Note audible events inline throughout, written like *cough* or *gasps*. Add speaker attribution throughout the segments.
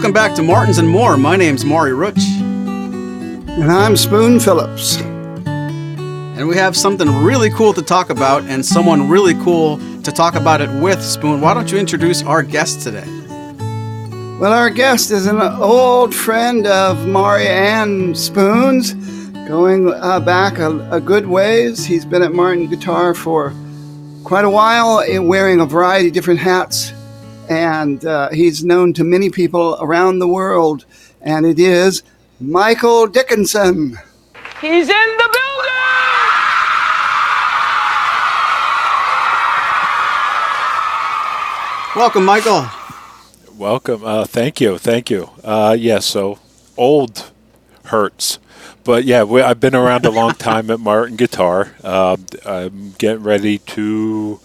Speaker 1: Welcome back to Martins and More. My name's Maury Rutch.
Speaker 2: And I'm Spoon Phillips.
Speaker 1: And we have something really cool to talk about and someone really cool to talk about it with. Spoon, why don't you introduce our guest today?
Speaker 2: Well, our guest is an old friend of Maury and Spoon's, going uh, back a, a good ways. He's been at Martin Guitar for quite a while, eh, wearing a variety of different hats and uh, he's known to many people around the world, and it is Michael Dickinson.
Speaker 3: He's in the building!
Speaker 1: Welcome, Michael.
Speaker 4: Welcome. Uh, thank you. Thank you. Uh, yeah, so old hurts. But yeah, we, I've been around a long time at Martin Guitar. Um, I'm getting ready to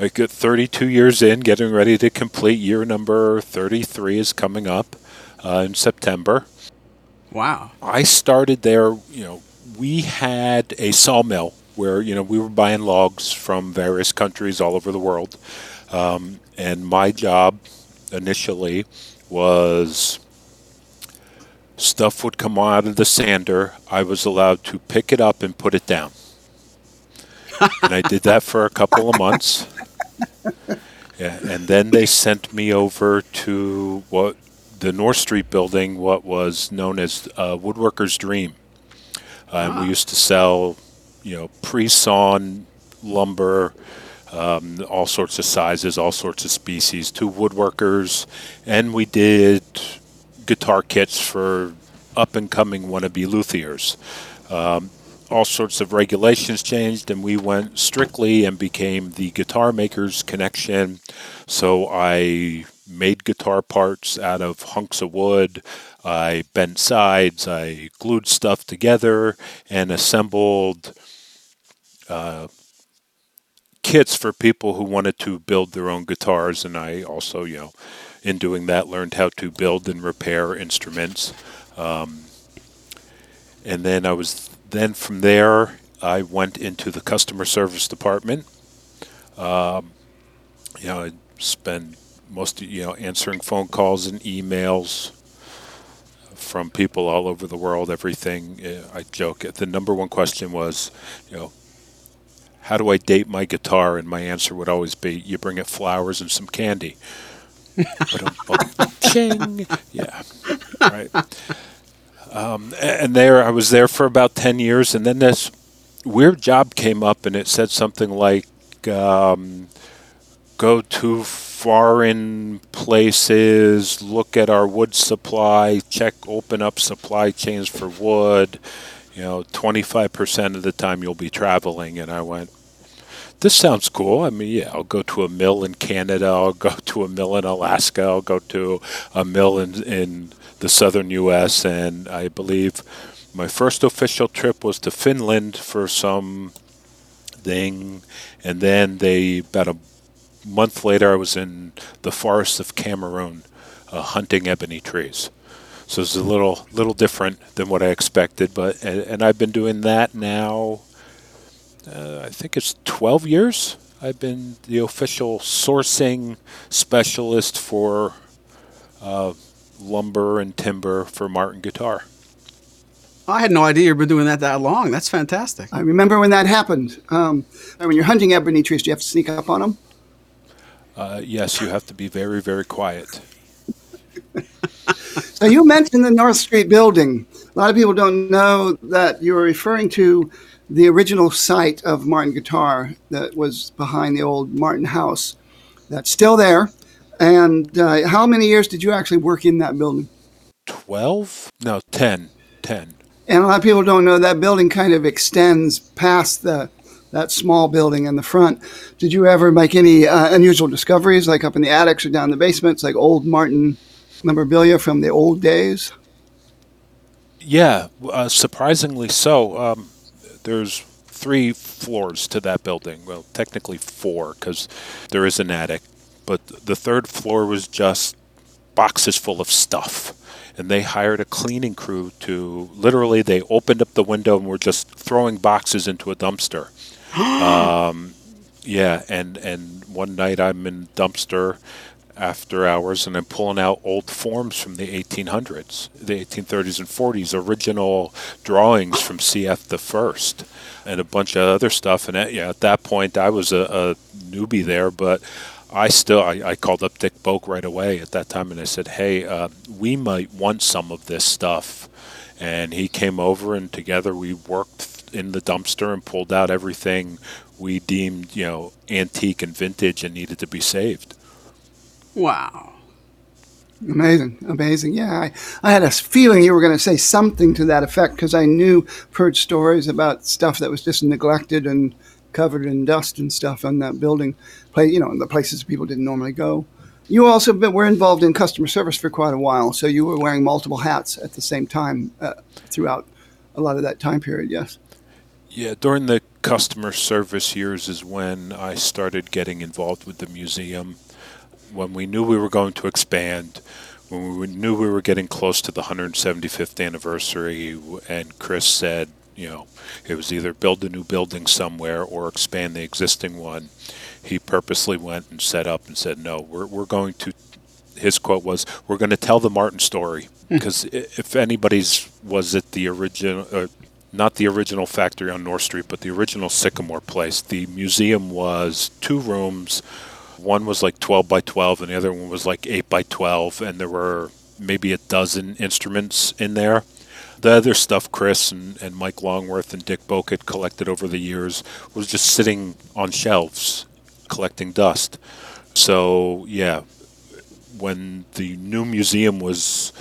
Speaker 4: I get 32 years in, getting ready to complete year number 33 is coming up uh, in September.
Speaker 1: Wow.
Speaker 4: I started there, you know, we had a sawmill where, you know, we were buying logs from various countries all over the world. Um, and my job initially was stuff would come out of the sander. I was allowed to pick it up and put it down. and I did that for a couple of months. *laughs* yeah, and then they sent me over to what the North Street building, what was known as uh, Woodworker's Dream. Uh, ah. We used to sell, you know, pre-sawn lumber, um, all sorts of sizes, all sorts of species to woodworkers, and we did guitar kits for up and coming wannabe luthiers. Um, all sorts of regulations changed, and we went strictly and became the guitar makers connection. So I made guitar parts out of hunks of wood. I bent sides. I glued stuff together and assembled uh, kits for people who wanted to build their own guitars. And I also, you know, in doing that, learned how to build and repair instruments. Um, and then I was then from there, I went into the customer service department. Um, you know, I spent most of, you know answering phone calls and emails from people all over the world. Everything uh, I joke. The number one question was, you know, how do I date my guitar? And my answer would always be, you bring it flowers and some candy. *laughs* Ching. Yeah. Right. Um, and there, I was there for about 10 years, and then this weird job came up, and it said something like, um, go to foreign places, look at our wood supply, check, open up supply chains for wood. You know, 25% of the time you'll be traveling. And I went, this sounds cool. I mean, yeah, I'll go to a mill in Canada. I'll go to a mill in Alaska. I'll go to a mill in, in the southern U.S. And I believe my first official trip was to Finland for some thing, and then they about a month later I was in the forests of Cameroon uh, hunting ebony trees. So it's a little little different than what I expected, but and, and I've been doing that now. Uh, I think it's 12 years. I've been the official sourcing specialist for uh, lumber and timber for Martin Guitar.
Speaker 1: I had no idea you've been doing that that long. That's fantastic.
Speaker 2: I remember when that happened. Um, when you're hunting ebony trees, do you have to sneak up on them?
Speaker 4: Uh, yes, you have to be very, very quiet. *laughs*
Speaker 2: so you mentioned the North Street building. A lot of people don't know that you were referring to the original site of Martin Guitar that was behind the old Martin House. That's still there. And uh, how many years did you actually work in that building?
Speaker 4: 12? No, 10. 10.
Speaker 2: And a lot of people don't know that building kind of extends past the that small building in the front. Did you ever make any uh, unusual discoveries, like up in the attics or down the basements, like old Martin memorabilia from the old days?
Speaker 4: Yeah, uh, surprisingly so. Um, there's three floors to that building. Well, technically four, because there is an attic but the third floor was just boxes full of stuff. And they hired a cleaning crew to literally, they opened up the window and were just throwing boxes into a dumpster. *gasps* um, yeah, and, and one night I'm in dumpster after hours and I'm pulling out old forms from the 1800s, the 1830s and 40s, original drawings from CF the First, and a bunch of other stuff. And at, yeah, at that point, I was a, a newbie there, but I still I, I, called up Dick Boak right away at that time, and I said, "Hey, uh, we might want some of this stuff." And he came over, and together we worked in the dumpster and pulled out everything we deemed, you know, antique and vintage and needed to be saved.
Speaker 1: Wow.
Speaker 2: Amazing, amazing. Yeah, I, I had a feeling you were going to say something to that effect because I knew, heard stories about stuff that was just neglected and covered in dust and stuff on that building, play, you know, in the places people didn't normally go. You also been, were involved in customer service for quite a while, so you were wearing multiple hats at the same time uh, throughout a lot of that time period. Yes.
Speaker 4: Yeah, during the customer service years is when I started getting involved with the museum when we knew we were going to expand, when we knew we were getting close to the 175th anniversary, and Chris said, you know, it was either build a new building somewhere or expand the existing one. He purposely went and set up and said, no, we're, we're going to, his quote was, we're going to tell the Martin story. Because hmm. if anybody's was it the original, uh, not the original factory on North Street, but the original Sycamore place, the museum was two rooms one was like 12 by 12, and the other one was like 8 by 12, and there were maybe a dozen instruments in there. The other stuff Chris and, and Mike Longworth and Dick Boak had collected over the years was just sitting on shelves collecting dust. So, yeah, when the new museum was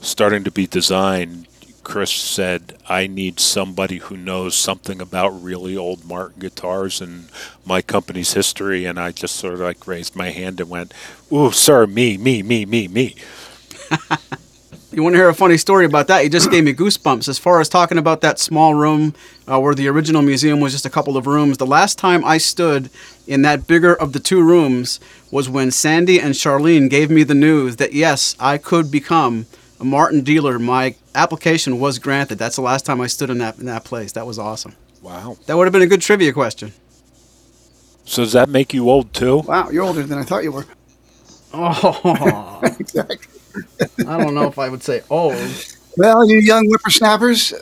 Speaker 4: starting to be designed, Chris said, I need somebody who knows something about really old Martin guitars and my company's history. And I just sort of like raised my hand and went, Ooh, sir, me, me, me, me, me. *laughs*
Speaker 1: you want to hear a funny story about that? You just gave me goosebumps. As far as talking about that small room uh, where the original museum was just a couple of rooms, the last time I stood in that bigger of the two rooms was when Sandy and Charlene gave me the news that yes, I could become a Martin dealer. My application was granted. That's the last time I stood in that in that place. That was awesome.
Speaker 4: Wow.
Speaker 1: That would have been a good trivia question.
Speaker 4: So does that make you old too?
Speaker 2: Wow, you're older than I thought you were. *laughs*
Speaker 1: Oh, *laughs*
Speaker 2: exactly.
Speaker 1: I don't know if I would say old.
Speaker 2: Well, you young whippersnappers,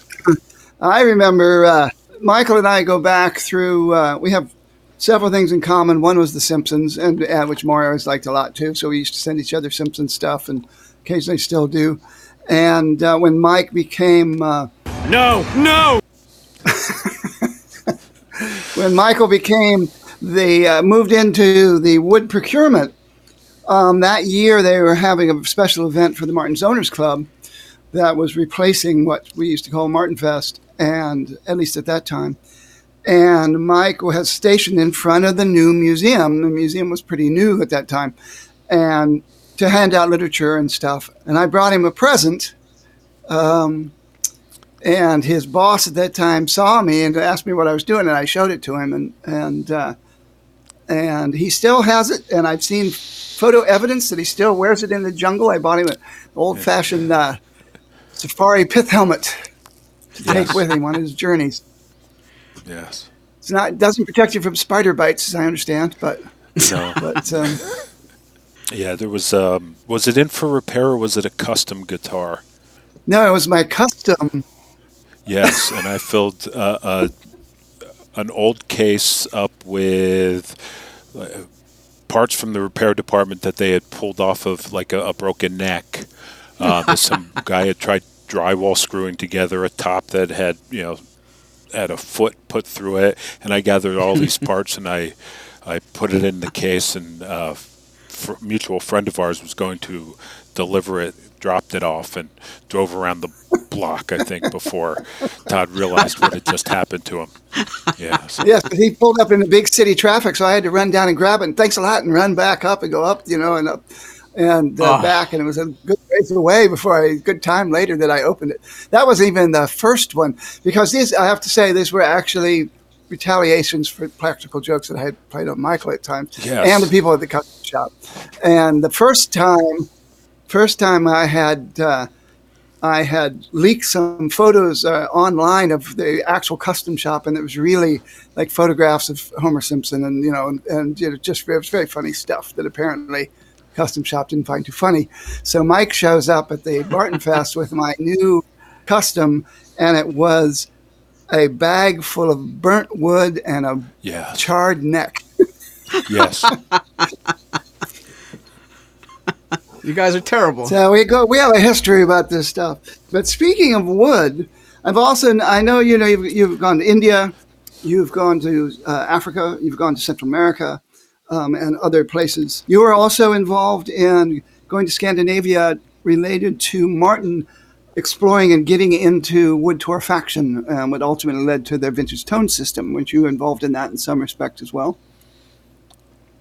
Speaker 2: I remember uh, Michael and I go back through. Uh, we have several things in common. One was The Simpsons, and uh, which Mario always liked a lot too. So we used to send each other Simpsons stuff, and occasionally still do. And uh, when Mike became uh,
Speaker 4: no, no, *laughs*
Speaker 2: when Michael became the uh, moved into the wood procurement um, that year, they were having a special event for the Martin's Owners Club that was replacing what we used to call Martin Fest, and at least at that time. And Mike was stationed in front of the new museum. The museum was pretty new at that time, and to hand out literature and stuff. And I brought him a present. Um, and his boss at that time saw me and asked me what I was doing, and I showed it to him, and and uh, and he still has it. And I've seen photo evidence that he still wears it in the jungle. I bought him an old-fashioned uh, safari pith helmet to yes. take with him on his journeys.
Speaker 4: Yes,
Speaker 2: it's not it doesn't protect you from spider bites, as I understand, but
Speaker 4: no. *laughs*
Speaker 2: but um,
Speaker 4: yeah, there was. Um, was it in for repair or was it a custom guitar?
Speaker 2: No, it was my custom.
Speaker 4: Yes, and I filled uh, uh, an old case up with uh, parts from the repair department that they had pulled off of like a, a broken neck. Uh, *laughs* some guy had tried drywall screwing together a top that had you know had a foot put through it, and I gathered all these *laughs* parts and I I put it in the case and uh, mutual friend of ours was going to deliver it, dropped it off, and drove around the block. I think before Todd realized what had just happened to him. Yeah.
Speaker 2: So. Yes, he pulled up in the big city traffic, so I had to run down and grab it. And thanks a lot, and run back up and go up, you know, and up and uh, oh. back, and it was a good ways away before a good time later that I opened it. That was even the first one because these, I have to say, these were actually retaliations for practical jokes that I had played on Michael at times,
Speaker 4: yes.
Speaker 2: and the people at the custom shop. And the first time, first time I had. Uh, I had leaked some photos uh, online of the actual custom shop, and it was really like photographs of Homer Simpson, and you know, and, and you know, just it was very funny stuff that apparently custom shop didn't find too funny. So Mike shows up at the Martin Fest with my new custom, and it was a bag full of burnt wood and a
Speaker 4: Yeah.
Speaker 2: charred neck.
Speaker 4: Yes. *laughs*
Speaker 1: You guys are terrible.
Speaker 2: So we go. We have a history about this stuff. But speaking of wood, I've also I know you know you've, you've gone to India, you've gone to uh, Africa, you've gone to Central America, um, and other places. You were also involved in going to Scandinavia related to Martin exploring and getting into wood torrefaction, um, what ultimately led to their vintage tone system. Weren't you involved in that in some respect as well?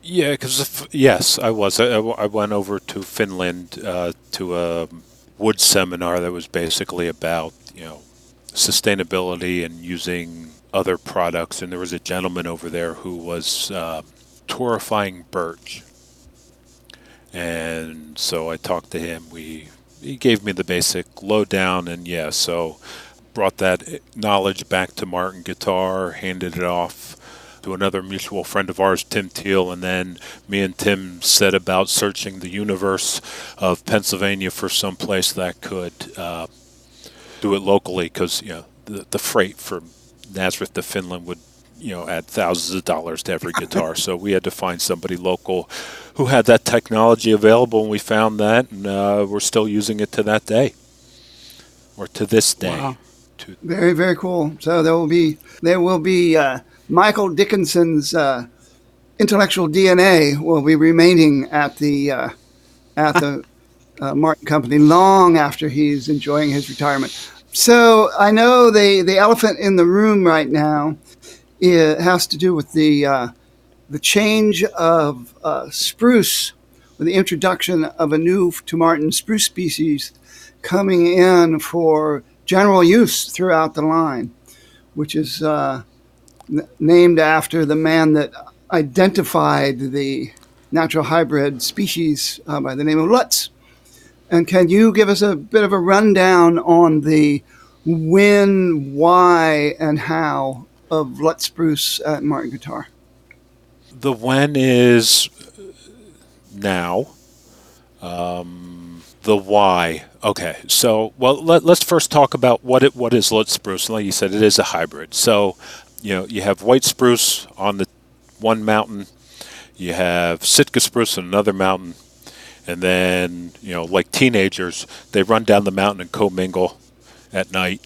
Speaker 4: Yeah, because yes, I was. I, I went over to Finland uh, to a wood seminar that was basically about you know sustainability and using other products. And there was a gentleman over there who was uh, birch, and so I talked to him. We he gave me the basic lowdown, and yeah, so brought that knowledge back to Martin Guitar, handed it off to another mutual friend of ours, Tim Teel, and then me and Tim set about searching the universe of Pennsylvania for some place that could uh, do it locally, because you know the, the freight from Nazareth to Finland would you know add thousands of dollars to every guitar. *laughs* so we had to find somebody local who had that technology available, and we found that, and uh, we're still using it to that day, or to this day.
Speaker 1: Wow.
Speaker 4: To,
Speaker 2: Very, very cool. So there will be there will be uh, Michael Dickinson's uh, intellectual DNA will be remaining at the uh, at the *laughs* uh, Martin Company long after he's enjoying his retirement. So I know the the elephant in the room right now it has to do with the uh, the change of uh, spruce with the introduction of a new to Martin spruce species coming in for general use throughout the line, which is uh, n- named after the man that identified the natural hybrid species uh, by the name of Lutz. And can you give us a bit of a rundown on the when, why, and how of Lutz spruce at Martin Guitar?
Speaker 4: the when is now. Um, the why. Okay, so well, let, let's first talk about what it what is Lutz spruce. Like you said, it is a hybrid. So, you know, you have white spruce on the one mountain, you have Sitka spruce on another mountain, and then you know, like teenagers, they run down the mountain and commingle at night.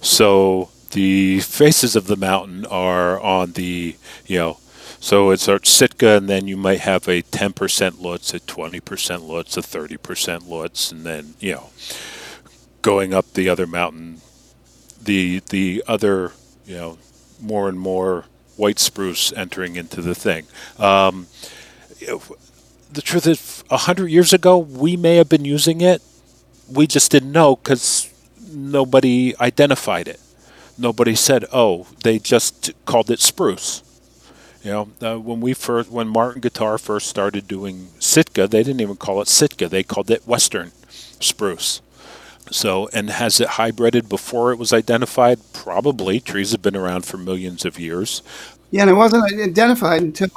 Speaker 4: So the faces of the mountain are on the you know so it's our Sitka, and then you might have a 10% Lutz, a 20% Lutz, a 30% Lutz, and then, you know, going up the other mountain, the the other, you know, more and more white spruce entering into the thing. Um, the truth is, a hundred years ago, we may have been using it. We just didn't know because nobody identified it. Nobody said, "Oh, they just called it spruce." You know, uh, when we first, when Martin Guitar first started doing Sitka, they didn't even call it Sitka; they called it Western spruce. So, and has it hybrided before it was identified? Probably. Trees have been around for millions of years.
Speaker 2: Yeah, and it wasn't identified until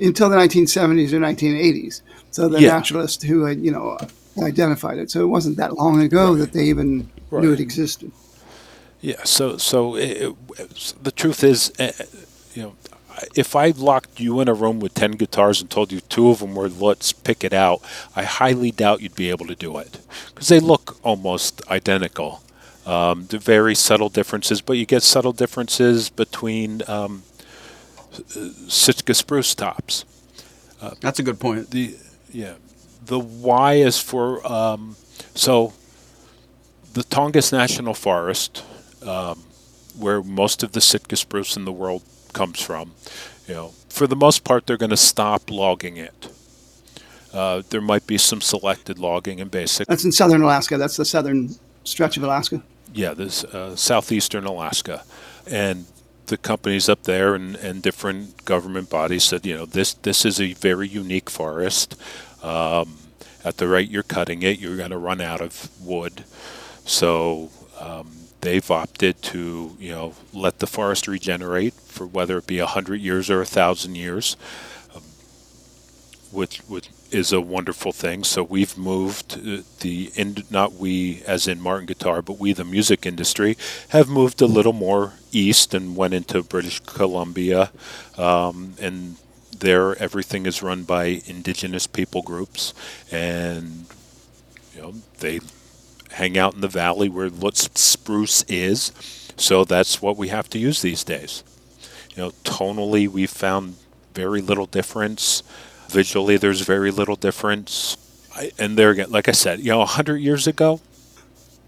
Speaker 2: until the 1970s or 1980s. So the
Speaker 4: Yeah.
Speaker 2: naturalist who had, you know identified it. So it wasn't that long ago that they even knew it existed.
Speaker 4: Yeah. So, so it, it, the truth is, uh, you know, if I locked you in a room with ten guitars and told you two of them were Lutz pick it out, I highly doubt you'd be able to do it because they look almost identical. Um, they're very subtle differences, but you get subtle differences between um, Sitka spruce tops.
Speaker 1: That's a good point.
Speaker 4: the yeah the why is for um, so the Tongass National Forest, um, where most of the Sitka spruce in the world comes from, you know, for the most part they're going to stop logging it. Uh, there might be some selected logging in basic.
Speaker 2: That's in southern Alaska. That's the southern stretch of Alaska.
Speaker 4: yeah, this uh, southeastern Alaska, and the companies up there and, and different government bodies said, you know, this this is a very unique forest. Um, at the rate you're cutting it, you're going to run out of wood. So um, they've opted to, you know, let the forest regenerate for whether it be hundred years or thousand years. Um, with with is a wonderful thing. So we've moved uh, the in, not we as in Martin Guitar, but we the music industry have moved a little more east and went into British Columbia, um, and there everything is run by indigenous people groups, and you know they hang out in the valley where spruce is. So that's what we have to use these days. You know, tonally we've found very little difference. Visually, there's very little difference. I, and there again, like I said, you know, hundred years ago.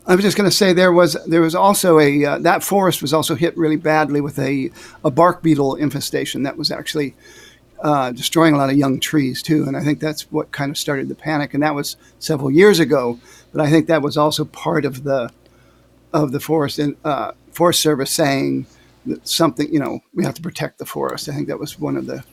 Speaker 2: I was just going to say there was there was also a uh, that forest was also hit really badly with a a bark beetle infestation that was actually uh, destroying a lot of young trees too, and I think that's what kind of started the panic, and that was several years ago. But I think that was also part of the of the forest and uh, Forest Service saying that something you know we have to protect the forest. I think that was one of the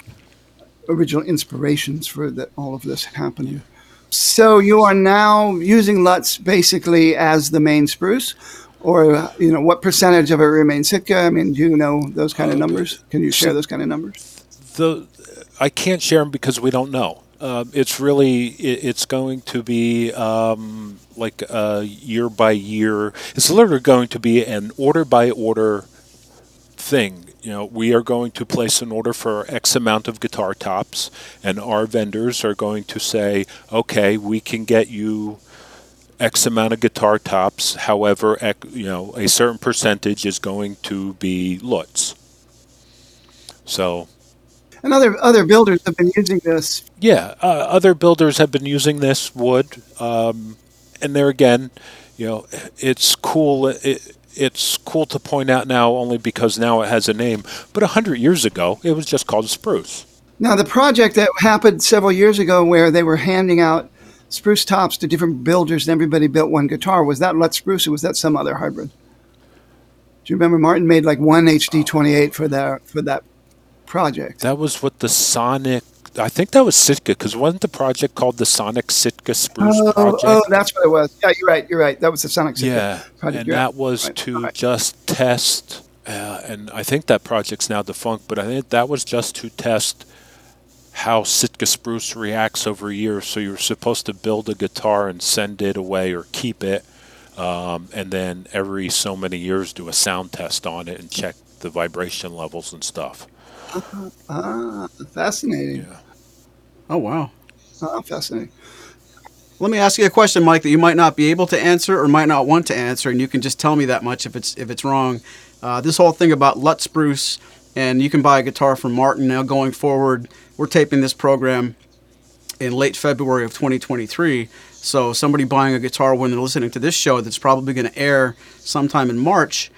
Speaker 2: original inspirations for that all of this happening. So you are now using Lutz basically as the main spruce, or you know what percentage of it remains Sitka? I mean, do you know those kind of numbers? Can you share those kind of numbers?
Speaker 4: The I can't share them because we don't know. Uh, it's really it, it's going to be um, like a year by year. It's literally going to be an order by order thing. You know, we are going to place an order for X amount of guitar tops, and our vendors are going to say, okay, we can get you X amount of guitar tops. However, you know, a certain percentage is going to be Lutz. So.
Speaker 2: And other other builders have been using this.
Speaker 4: Yeah, uh, other builders have been using this wood, um, and there again, you know, it's cool. It, it's cool to point out now only because now it has a name, but 100 years ago it was just called spruce.
Speaker 2: Now, the project that happened several years ago where they were handing out spruce tops to different builders and everybody built one guitar, was that Lutz Spruce or was that some other hybrid? Do you remember Martin made like one HD 28 for that, for that project?
Speaker 4: That was what the Sonic I think that was Sitka because wasn't the project called the Sonic Sitka Spruce
Speaker 2: oh,
Speaker 4: Project?
Speaker 2: Oh, that's what it was. Yeah, you're right. You're right. That was the Sonic Sitka
Speaker 4: yeah,
Speaker 2: project.
Speaker 4: and that was right. to right. just test. Uh, and I think that project's now defunct, but I think that was just to test how Sitka spruce reacts over years. So you're supposed to build a guitar and send it away or keep it, um, and then every so many years do a sound test on it and check the vibration levels and stuff.
Speaker 2: Ah, fascinating.
Speaker 4: Yeah.
Speaker 1: Oh wow.
Speaker 2: Ah, fascinating.
Speaker 1: Let me ask you a question, Mike, that you might not be able to answer or might not want to answer, and you can just tell me that much if it's if it's wrong. Uh, this whole thing about Lutz Spruce, and you can buy a guitar from Martin now going forward. We're taping this program in late February of 2023. So somebody buying a guitar when they're listening to this show that's probably going to air sometime in March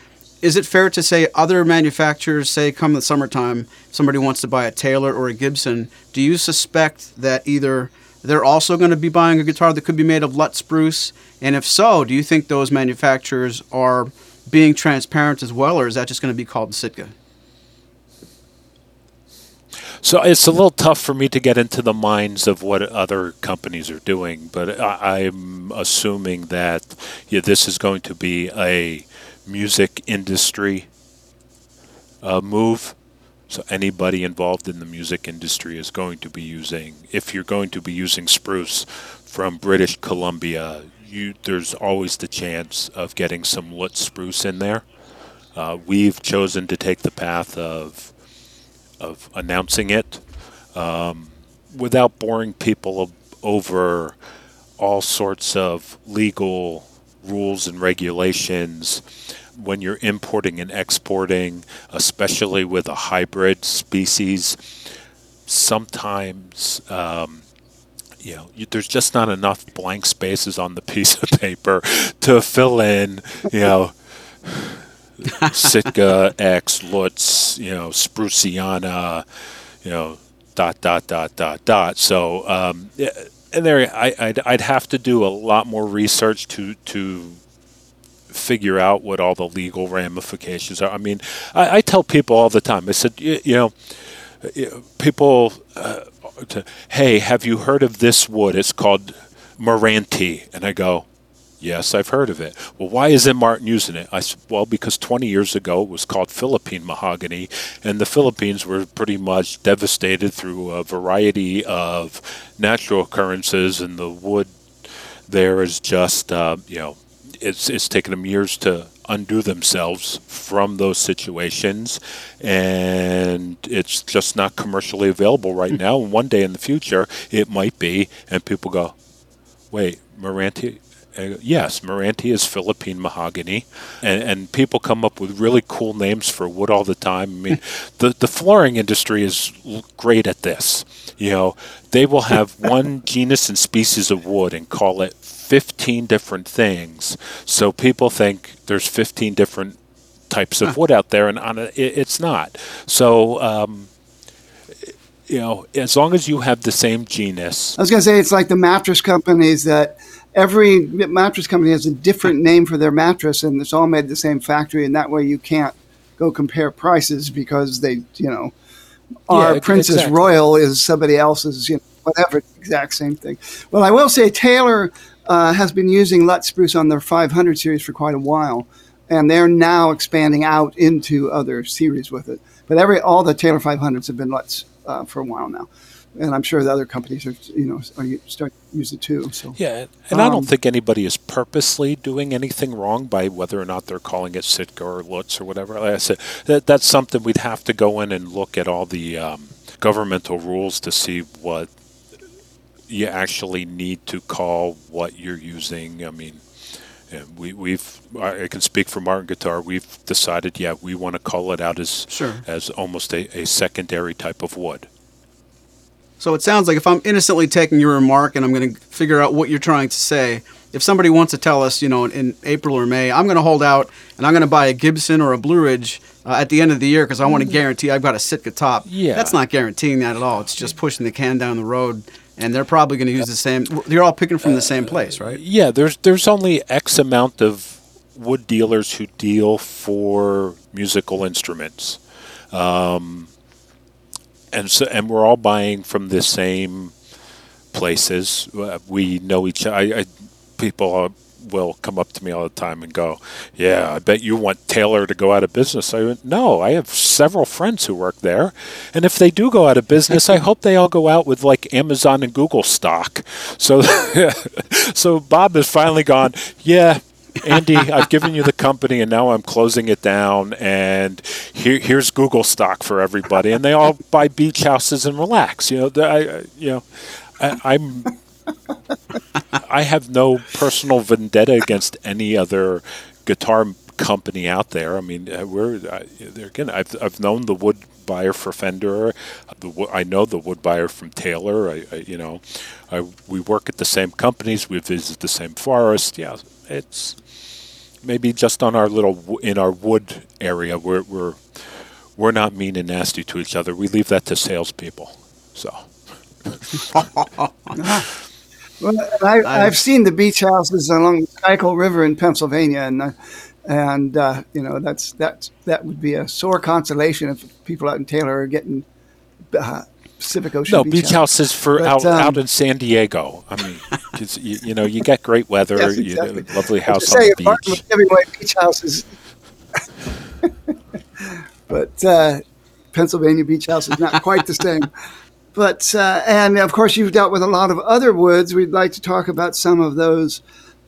Speaker 1: is it fair to say other manufacturers say come the summertime somebody wants to buy a taylor or a gibson do you suspect that either they're also going to be buying a guitar that could be made of Lutz spruce? And if so do you think those manufacturers are being transparent as well or is that just going to be called sitka?
Speaker 4: So it's a little tough for me to get into the minds of what other companies are doing, but I, am assuming that yeah, this is going to be a music industry uh, move. So anybody involved in the music industry is going to be using. If you're going to be using spruce from British Columbia, you, there's always the chance of getting some Lutz spruce in there. Uh, we've chosen to take the path of of announcing it um, without boring people over all sorts of legal rules and regulations when you're importing and exporting, especially with a hybrid species. Sometimes, um, you know, you, there's just not enough blank spaces on the *laughs* piece of paper to fill in, you know, Sitka X Lutz, you know, Spruciana, you know, dot dot dot dot dot. So um, and there, I, I'd, I'd have to do a lot more research to to figure out what all the legal ramifications are. I mean, I, I tell people all the time. I said, you, you know, people, uh, to, hey, have you heard of this wood? It's called Meranti, and I go, Yes, I've heard of it. Well, why isn't Martin using it? I said, well, because 20 years ago it was called Philippine mahogany, and the Philippines were pretty much devastated through a variety of natural occurrences, and the wood there is just, uh, you know, it's, it's taken them years to undo themselves from those situations, and it's just not commercially available right now. And one day in the future, it might be, and people go, wait, Meranti, uh, yes, Meranti is Philippine mahogany, and, and people come up with really cool names for wood all the time. I mean, *laughs* the the flooring industry is great at this. You know, they will have *laughs* one genus and species of wood and call it 15 different things. So people think there's 15 different types of wood out there, and on a, it, it's not. So. Um, you know, as long as you have the same genus,
Speaker 2: I was going to say it's like the mattress companies that every mattress company has a different name for their mattress, and it's all made the same factory, and that way you can't go compare prices because they, you know, our
Speaker 4: Yeah,
Speaker 2: Princess
Speaker 4: exactly.
Speaker 2: Royal is somebody else's, you know, whatever, exact same thing. Well, I will say Taylor uh, has been using Lutz spruce on their 500 series for quite a while, and they're now expanding out into other series with it. But every all the Taylor 500s have been Lutz uh, for a while now, and I'm sure the other companies are, you know, are starting to use it too. So
Speaker 4: Yeah, and I
Speaker 2: Um,
Speaker 4: don't think anybody is purposely doing anything wrong by whether or not they're calling it Sitka or Lutz or whatever. Like I said, that, that's something we'd have to go in and look at all the um, governmental rules to see what you actually need to call what you're using. I mean, we, we've I I can speak for Martin Guitar. We've decided, yeah, we want to call it out as
Speaker 1: Sure.
Speaker 4: as almost a, a secondary type of wood.
Speaker 1: So it sounds like if I'm innocently taking your remark and I'm going to figure out what you're trying to say, if somebody wants to tell us, you know, in, in April or May, I'm going to hold out and I'm going to buy a Gibson or a Blue Ridge uh, at the end of the year because I want to guarantee I've got a Sitka top.
Speaker 4: Yeah.
Speaker 1: That's not guaranteeing that at all. It's just pushing the can down the road. And they're probably going to use the same. You're all picking from the same place, right?
Speaker 4: Yeah, there's there's only X amount of wood dealers who deal for musical instruments, um, and so and we're all buying from the same places. Uh, We know each. I, I people uh, will come up to me all the time and go, "Yeah, I bet you want Taylor to go out of business." I went, "No, I have several friends who work there, and if they do go out of business, I hope they all go out with like Amazon and Google stock." So, *laughs* so Bob has finally gone, "Yeah." Andy, I've given you the company, and now I'm closing it down. And here, here's Google stock for everybody, and they all buy beach houses and relax. You know, I, I- you know, I, I'm I have no personal vendetta against any other guitar company out there. I mean, uh, we're there again. I've I've known the wood buyer for Fender. I know the wood buyer from Taylor. I, I you know, I, we work at the same companies. We visit the same forest. Yeah, it's maybe just on our little in our wood area. We're we're we're not mean and nasty to each other. We leave that to salespeople. So. *laughs*
Speaker 2: Well, I, I've seen the beach houses along the Schuylkill River in Pennsylvania, and uh, and uh, you know that's that's that would be a sore consolation if people out in Taylor are getting uh, Pacific Ocean.
Speaker 4: No,
Speaker 2: beach,
Speaker 4: beach
Speaker 2: house.
Speaker 4: houses for
Speaker 2: But,
Speaker 4: out,
Speaker 2: um,
Speaker 4: out in San Diego. I mean, you, you know, you get great weather,
Speaker 2: Yes,
Speaker 4: you know,
Speaker 2: exactly.
Speaker 4: lovely house on
Speaker 2: saying,
Speaker 4: the beach.
Speaker 2: Hemingway beach houses, *laughs* but uh, Pennsylvania beach house is not quite the same. *laughs* But uh, and of course you've dealt with a lot of other woods. We'd like to talk about some of those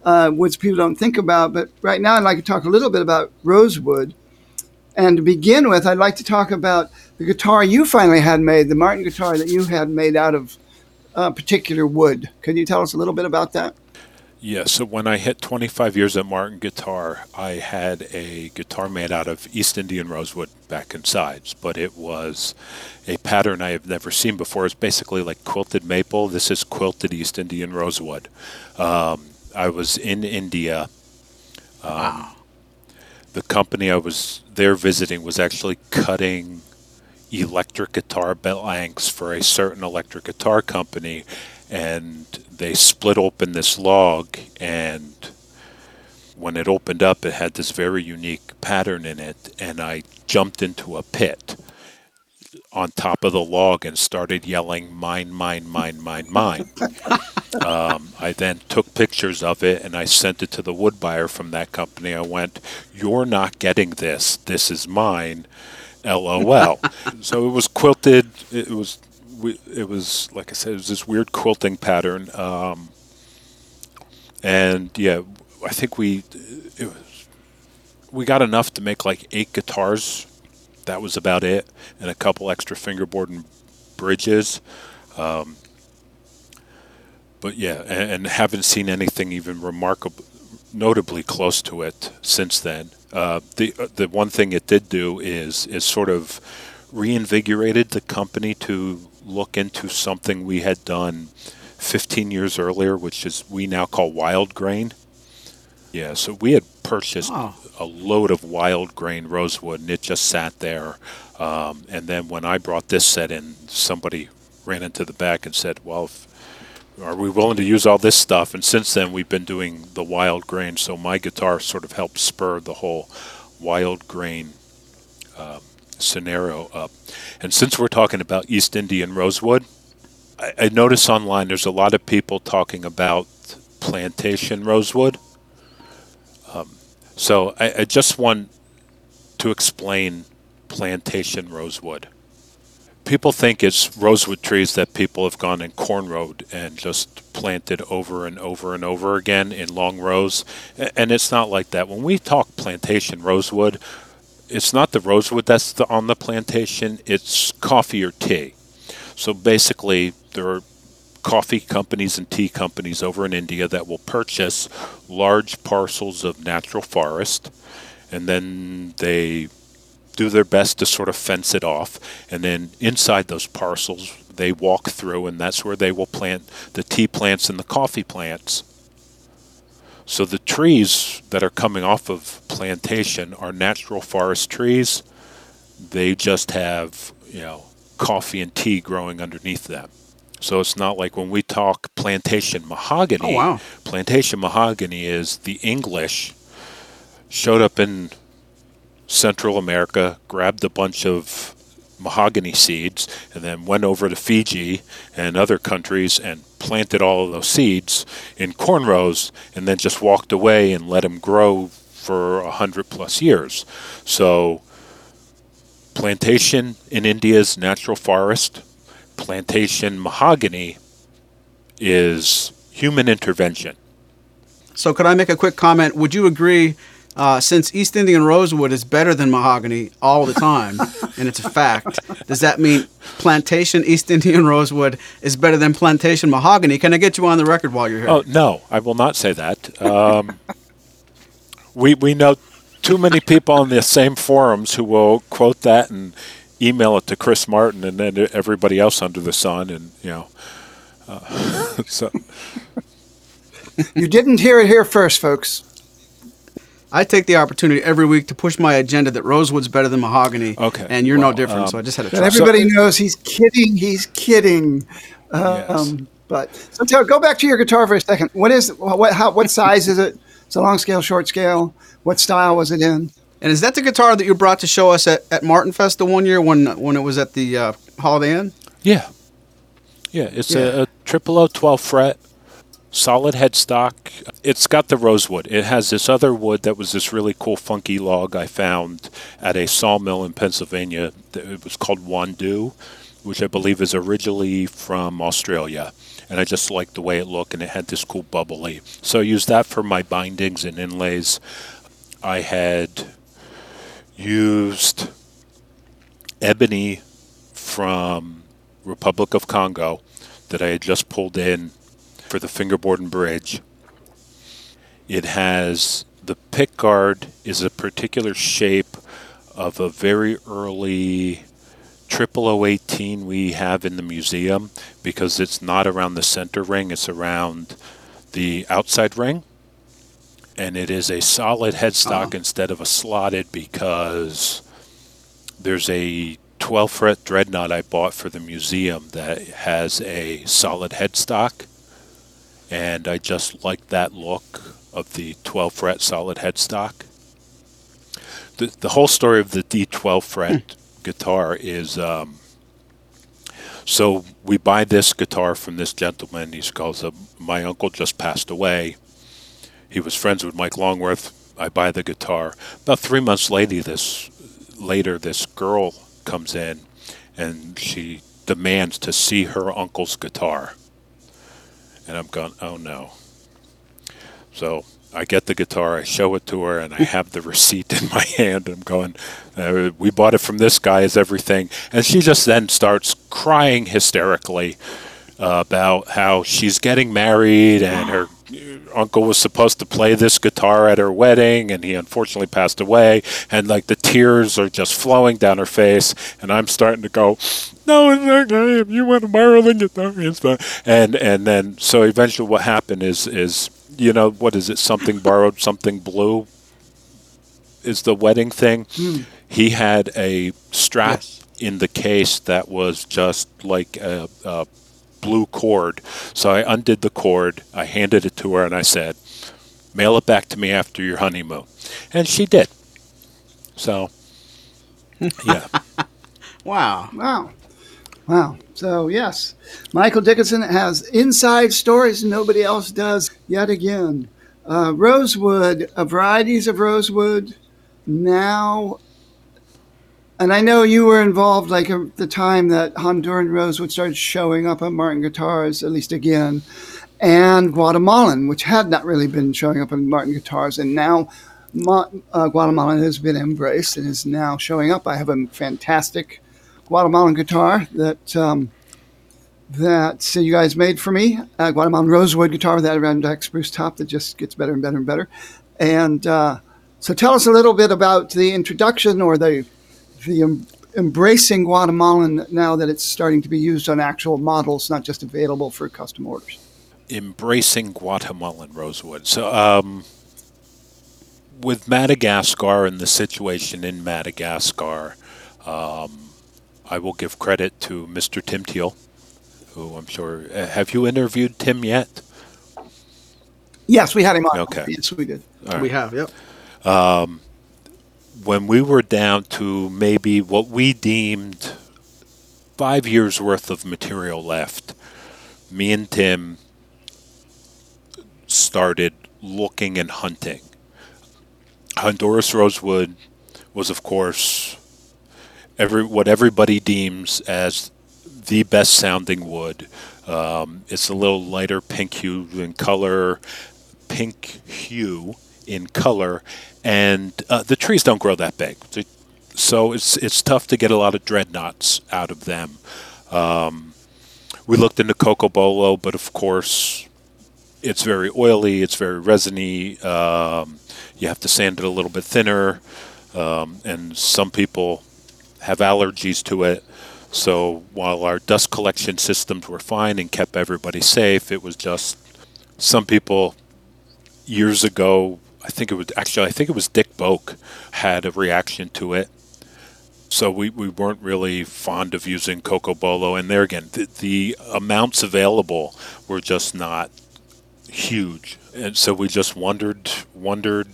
Speaker 2: uh, woods people don't think about. But right now I'd like to talk a little bit about rosewood. And to begin with, I'd like to talk about the guitar you finally had made, the Martin guitar that you had made out of uh, particular wood. Can you tell us a little bit about that?
Speaker 4: Yeah, so when I hit 25 years at Martin Guitar, I had a guitar made out of East Indian rosewood back and sides, but it was a pattern I have never seen before. It's basically like quilted maple. This is quilted East Indian rosewood. Um, I was in India. Um, The company I was there visiting was actually cutting electric guitar blanks for a certain electric guitar company, and they split open this log, and when it opened up, it had this very unique pattern in it, and I jumped into a pit. on top of the log and started yelling, Mine, mine, mine, mine, mine. *laughs* um, I then took pictures of it and I sent it to the wood buyer from that company. I went, You're not getting this. This is mine. LOL. *laughs* so it was quilted. It was, it was like I said, it was this weird quilting pattern. Um, and yeah, I think we, it was, we got enough to make like eight guitars that was about it, and a couple extra fingerboard and bridges. Um, but yeah, and, and, haven't seen anything even remarkable, notably close to it since then. Uh, the uh, the one thing it did do is is sort of reinvigorated the company to look into something we had done 15 years earlier, which is we now call wild grain. Yeah, so we had purchased oh. a load of wild grain rosewood, and it just sat there. Um, and then when I brought this set in, somebody ran into the back and said, "Well, if, are we willing to use all this stuff?" And since then, we've been doing the wild grain. So my guitar sort of helped spur the whole wild grain um, scenario up. And since we're talking about East Indian rosewood, I, I notice online there's a lot of people talking about plantation rosewood. So I, I just want to explain plantation rosewood. People think it's rosewood trees that people have gone and cornrowed and just planted over and over and over again in long rows. And it's not like that. When we talk plantation rosewood, it's not the rosewood that's the, on the plantation, it's coffee or tea. So basically, there are coffee companies and tea companies over in India that will purchase large parcels of natural forest and then they do their best to sort of fence it off. And then inside those parcels, they walk through, and that's where they will plant the tea plants and the coffee plants. So the trees that are coming off of plantation are natural forest trees. They just have, you know, coffee and tea growing underneath them. So it's not like when we talk plantation mahogany.
Speaker 1: Oh, wow.
Speaker 4: Plantation mahogany is the English showed up in Central America, grabbed a bunch of mahogany seeds, and then went over to Fiji and other countries and planted all of those seeds in corn rows and then just walked away and let them grow for a hundred plus years. So, plantation in India's natural forest plantation mahogany is human intervention.
Speaker 1: So, could I make a quick comment? Would you agree, uh, since East Indian rosewood is better than mahogany all the time, *laughs* and it's a fact, does that mean plantation East Indian rosewood is better than plantation mahogany? Can I get you on the record while you're here?
Speaker 4: Oh, no, I will not say that. Um, we, we know too many people on the same forums who will quote that and email it to Chris Martin and then everybody else under the sun, and you know. Uh, *laughs* so.
Speaker 2: you didn't hear it here first, folks.
Speaker 1: I take the opportunity every week to push my agenda that rosewood's better than mahogany.
Speaker 4: Okay.
Speaker 1: And you're well, no different, um, so I just had to.
Speaker 2: Try. Everybody so, knows he's kidding. He's kidding. Uh, yes. Um, but so tell, go back to your guitar for a second. What is what? How, what size is it? It's a long scale, short scale. What style was it in?
Speaker 1: And is that the guitar that you brought to show us at, at Martin Fest the one year when when it was at the uh, Holiday Inn?
Speaker 4: Yeah. Yeah, it's yeah. a, a triple O 12 fret, solid headstock. It's got the rosewood. It has this other wood that was this really cool funky log I found at a sawmill in Pennsylvania. It was called Wandoo, which I believe is originally from Australia. And I just liked the way it looked, and it had this cool bubbly. So I used that for my bindings and inlays. I had used ebony from Republic of Congo that I had just pulled in for the fingerboard and bridge. It has the pick guard is a particular shape of a very early triple 018 we have in the museum because it's not around the center ring, it's around the outside ring and it is a solid headstock oh. instead of a slotted because there's a 12 fret dreadnought I bought for the museum that has a solid headstock, and I just like that look of the 12 fret solid headstock. The, the whole story of the D12 fret hmm. guitar is um, So we buy this guitar from this gentleman. He calls up. My uncle just passed away. He was friends with Mike Longworth. I buy the guitar. About three months later, this later this girl comes in, and she demands to see her uncle's guitar. And I'm going, oh no. So I get the guitar, I show it to her, and I have the receipt *laughs* in my hand. And I'm going, uh, we bought it from this guy, is everything. And she just then starts crying hysterically uh, about how she's getting married and her uncle was supposed to play this guitar at her wedding and he unfortunately passed away and like the tears are just flowing down her face and i'm starting to go no it's okay if you want to borrow the guitar it's fine. And and then so eventually what happened is is you know what is it something borrowed something blue? Is the wedding thing? Hmm. He had a strap
Speaker 1: Yes.
Speaker 4: in the case that was just like a, a blue cord. So I undid the cord, I handed it to her, and I said, mail it back to me after your honeymoon. And she did. So, *laughs* yeah.
Speaker 1: Wow.
Speaker 2: Wow. Wow. So, yes, Michael Dickinson has inside stories nobody else does yet again. Uh, rosewood, uh, varieties of rosewood now. And I know you were involved like the time that Honduran rosewood started showing up on Martin guitars, at least again, and Guatemalan, which had not really been showing up on Martin guitars. And now uh, Guatemalan has been embraced and is now showing up. I have a fantastic Guatemalan guitar that um, that you guys made for me. Guatemalan rosewood guitar with that Adirondack spruce top that just gets better and better and better. And uh, so, tell us a little bit about the introduction or the the em- embracing Guatemalan now that it's starting to be used on actual models, not just available for custom orders.
Speaker 4: Embracing Guatemalan rosewood. So, um, with Madagascar and the situation in Madagascar, um, I will give credit to Mr. Tim Teel, who I'm sure. Uh, have you interviewed Tim yet?
Speaker 2: Yes, we had him on.
Speaker 4: Okay.
Speaker 2: Yes, we did.
Speaker 1: We have, yep.
Speaker 4: When we were down to maybe what we deemed five years worth of material left, me and Tim started looking and hunting. Honduras rosewood was, of course, every what everybody deems as the best sounding wood. Um, it's a little lighter pink hue in color, pink hue in color, and uh, the trees don't grow that big. So it's it's tough to get a lot of dreadnoughts out of them. Um, we looked into Cocobolo, but of course, it's very oily. It's very resiny. Um, you have to sand it a little bit thinner, um, and some people have allergies to it. So while our dust collection systems were fine and kept everybody safe, it was just some people years ago. I think it was actually I think it was Dick Boak had a reaction to it. So we, we weren't really fond of using Cocobolo, and there again, the, the amounts available were just not huge, and so we just wondered wondered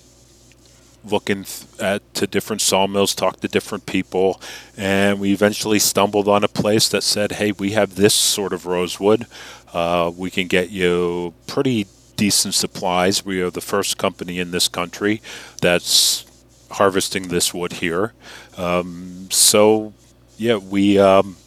Speaker 4: looking at to different sawmills, talked to different people, and we eventually stumbled on a place that said, "Hey, we have this sort of rosewood. Uh, we can get you pretty decent supplies. We are the first company in this country that's harvesting this wood here. Um, so, yeah, we." Um,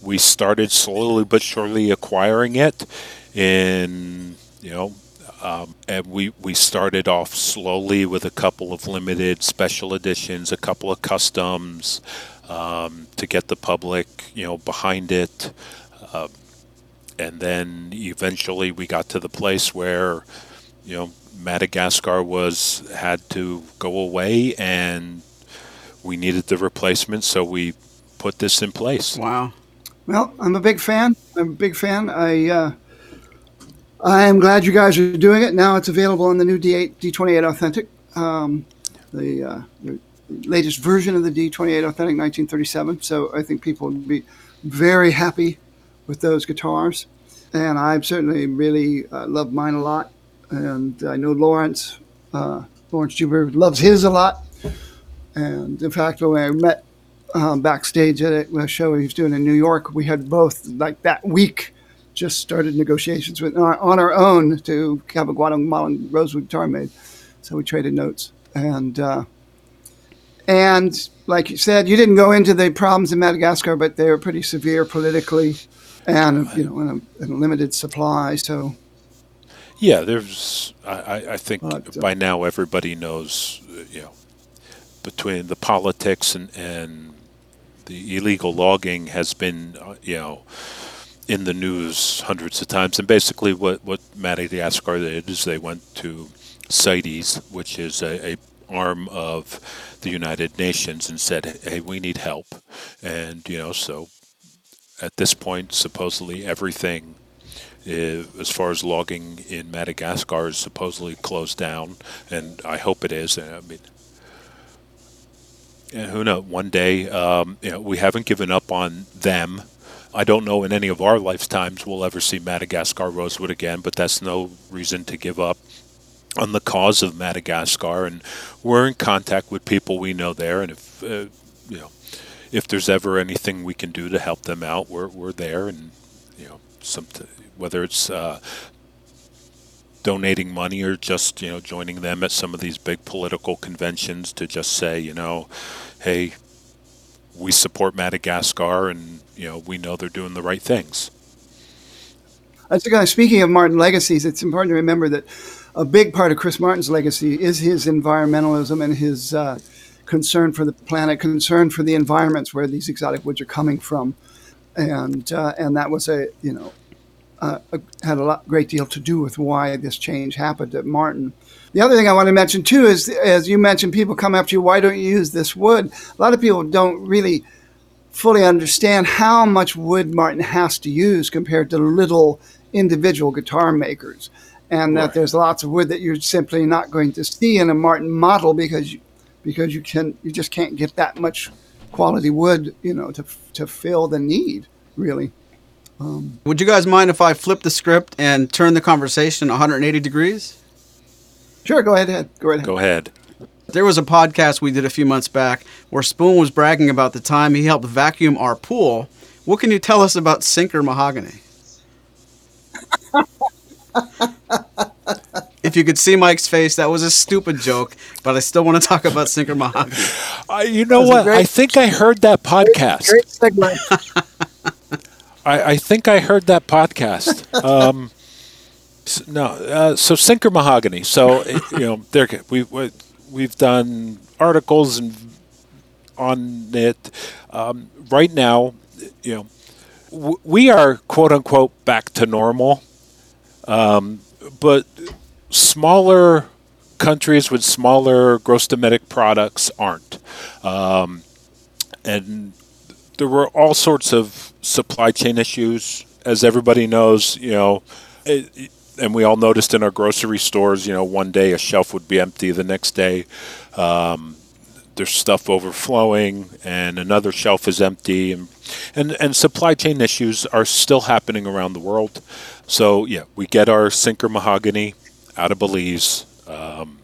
Speaker 4: we started slowly but surely acquiring it in you know um, and we we started off slowly with a couple of limited special editions a couple of customs um, to get the public you know behind it uh, and then eventually we got to the place where you know Madagascar was had to go away and we needed the replacement so we put this in place
Speaker 1: Wow.
Speaker 2: Well, I'm a big fan. I'm a big fan. I uh, I am glad you guys are doing it. Now it's available on the new D8 D28 Authentic, um, the, uh, the latest version of the D28 Authentic 1937. So I think people would be very happy with those guitars, and I certainly really uh, love mine a lot. And I know Lawrence uh, Lawrence Juber loves his a lot. And in fact, when I met um, backstage at a show he was doing in New York. We had both like that week just started negotiations with on our own to have a Guatemalan rosewood guitar made. So we traded notes and. Uh, and like you said, you didn't go into the problems in Madagascar, but they were pretty severe politically, and you know, in a, in a limited supply. So,
Speaker 4: yeah, there's. I, I think but, uh, by now everybody knows, you know, between the politics and and the illegal logging has been, uh, you know, in the news hundreds of times. And basically, what what Madagascar did is they went to CITES, which is a, a arm of the United Nations and said, "Hey, we need help," and you know, so at this point, supposedly everything is, as far as logging in Madagascar is supposedly closed down, and I hope it is. I mean, who knows? One day, um, you know, we haven't given up on them. I don't know in any of our lifetimes we'll ever see Madagascar rosewood again, but that's no reason to give up on the cause of Madagascar, and we're in contact with people we know there. And if uh, you know, if there's ever anything we can do to help them out, we're we're there. And you know, some whether it's uh, donating money or just you know joining them at some of these big political conventions to just say you know, hey, we support Madagascar, and you know we know they're doing the right things.
Speaker 2: That's the guy. Speaking of Martin legacies, it's important to remember that a big part of Chris Martin's legacy is his environmentalism and his uh, concern for the planet, concern for the environments where these exotic woods are coming from, and uh, and that was a you know uh, a, had a lot, great deal to do with why this change happened at Martin. The other thing I want to mention too is, as you mentioned, people come after you. Why don't you use this wood? A lot of people don't really fully understand how much wood Martin has to use compared to little individual guitar makers and right. that there's lots of wood that you're simply not going to see in a Martin model because because you can you just can't get that much quality wood, you know, to to fill the need really.
Speaker 1: Um, Would you guys mind if I flip the script and turn the conversation 180 degrees?
Speaker 2: Sure, go ahead. Go ahead.
Speaker 4: Go ahead.
Speaker 1: There was a podcast we did a few months back where Spoon was bragging about the time he helped vacuum our pool. What can you tell us about Sinker Mahogany? *laughs* if you could see Mike's face, that was a stupid joke, but I still want to talk about Sinker Mahogany.
Speaker 4: Uh, you know what? Great, I think I heard that podcast. Great, segment. *laughs* I, I, think I heard that podcast. Um, no, uh, so Sinker Mahogany. So you know, there we, we we've done articles and on it. Um, right now, you know, w- we are quote unquote back to normal. Um, but smaller countries with smaller gross domestic products aren't. Um, and there were all sorts of supply chain issues, as everybody knows. You know, it, and we all noticed in our grocery stores. You know, one day a shelf would be empty, the next day um, there's stuff overflowing, and another shelf is empty, and and and supply chain issues are still happening around the world. So yeah, we get our sinker mahogany out of Belize. Um,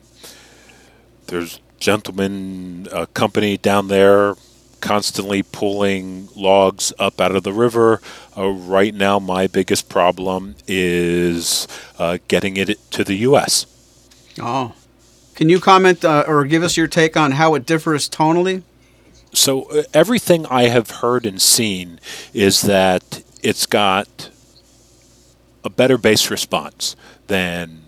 Speaker 4: there's gentlemen a company down there constantly pulling logs up out of the river. Uh, right now, my biggest problem is uh, getting it to the U.S.
Speaker 1: Oh, can you comment uh, or give us your take on how it differs tonally?
Speaker 4: So uh, everything I have heard and seen is that it's got a better bass response than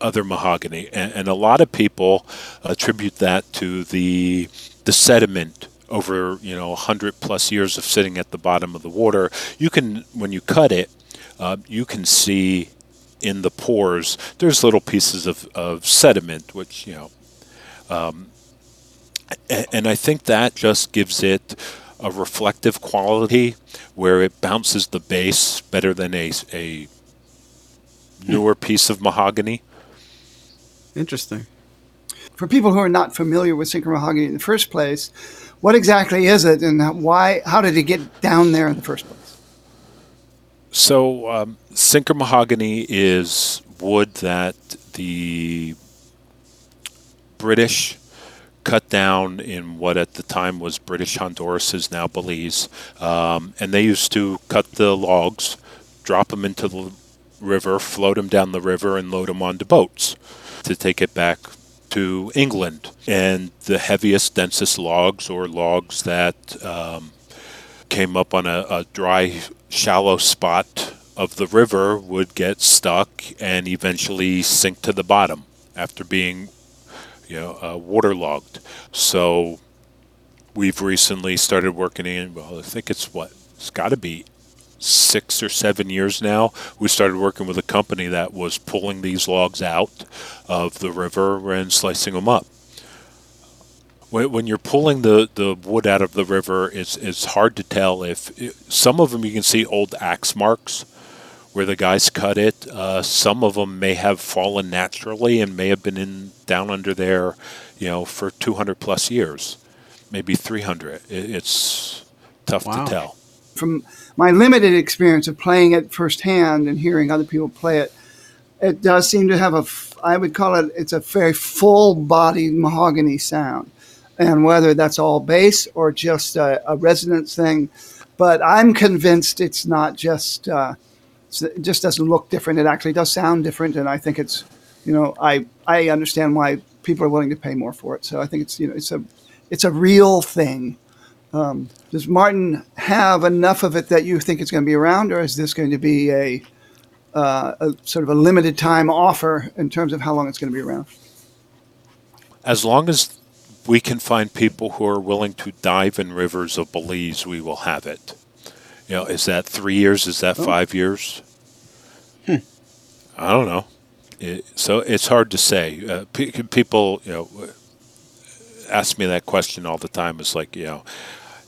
Speaker 4: other mahogany, and, and, a lot of people attribute that to the the sediment over you know 100 plus years of sitting at the bottom of the water. You can when you cut it, uh, you can see in the pores there's little pieces of, of sediment, which you know. Um, and I think that just gives it a reflective quality where it bounces the bass better than a, a newer piece of mahogany.
Speaker 1: Interesting.
Speaker 2: For people who are not familiar with sinker mahogany in the first place, what exactly is it and why? How did it get down there in the first place?
Speaker 4: So, um, sinker mahogany is wood that the British cut down in what at the time was British Honduras, is now Belize. Um, and they used to cut the logs, drop them into the river, float them down the river, and load them onto boats to take it back to England. And the heaviest, densest logs, or logs that um, came up on a, a dry, shallow spot of the river, would get stuck and eventually sink to the bottom after being you know, uh, waterlogged. So we've recently started working in, well, I think it's what, it's got to be six or seven years now. We started working with a company that was pulling these logs out of the river and slicing them up. When, when you're pulling the, the wood out of the river, it's, it's hard to tell if it, some of them you can see old axe marks where the guys cut it. Uh, some of them may have fallen naturally and may have been in down under there, you know, for 200 plus years, maybe 300. It, it's tough
Speaker 1: Wow.
Speaker 4: to tell.
Speaker 2: From my limited experience of playing it firsthand and hearing other people play it, it does seem to have a, I would call it, it's a very full bodied mahogany sound. And whether that's all bass or just a, a resonance thing, but I'm convinced it's not just, uh, it's- it just doesn't look different. It actually does sound different. And I think it's, you know, I, I understand why people are willing to pay more for it. So I think it's, you know, it's a, it's a real thing. Um, does Martin have enough of it that you think it's going to be around, or is this going to be a, uh, a sort of a limited time offer in terms of how long it's going to be around?
Speaker 4: As long as we can find people who are willing to dive in rivers of Belize, we will have it. You know, is that three years? Is that five years? I don't know. It, so it's hard to say. Uh, pe- people, you know, ask me that question all the time. It's like, you know,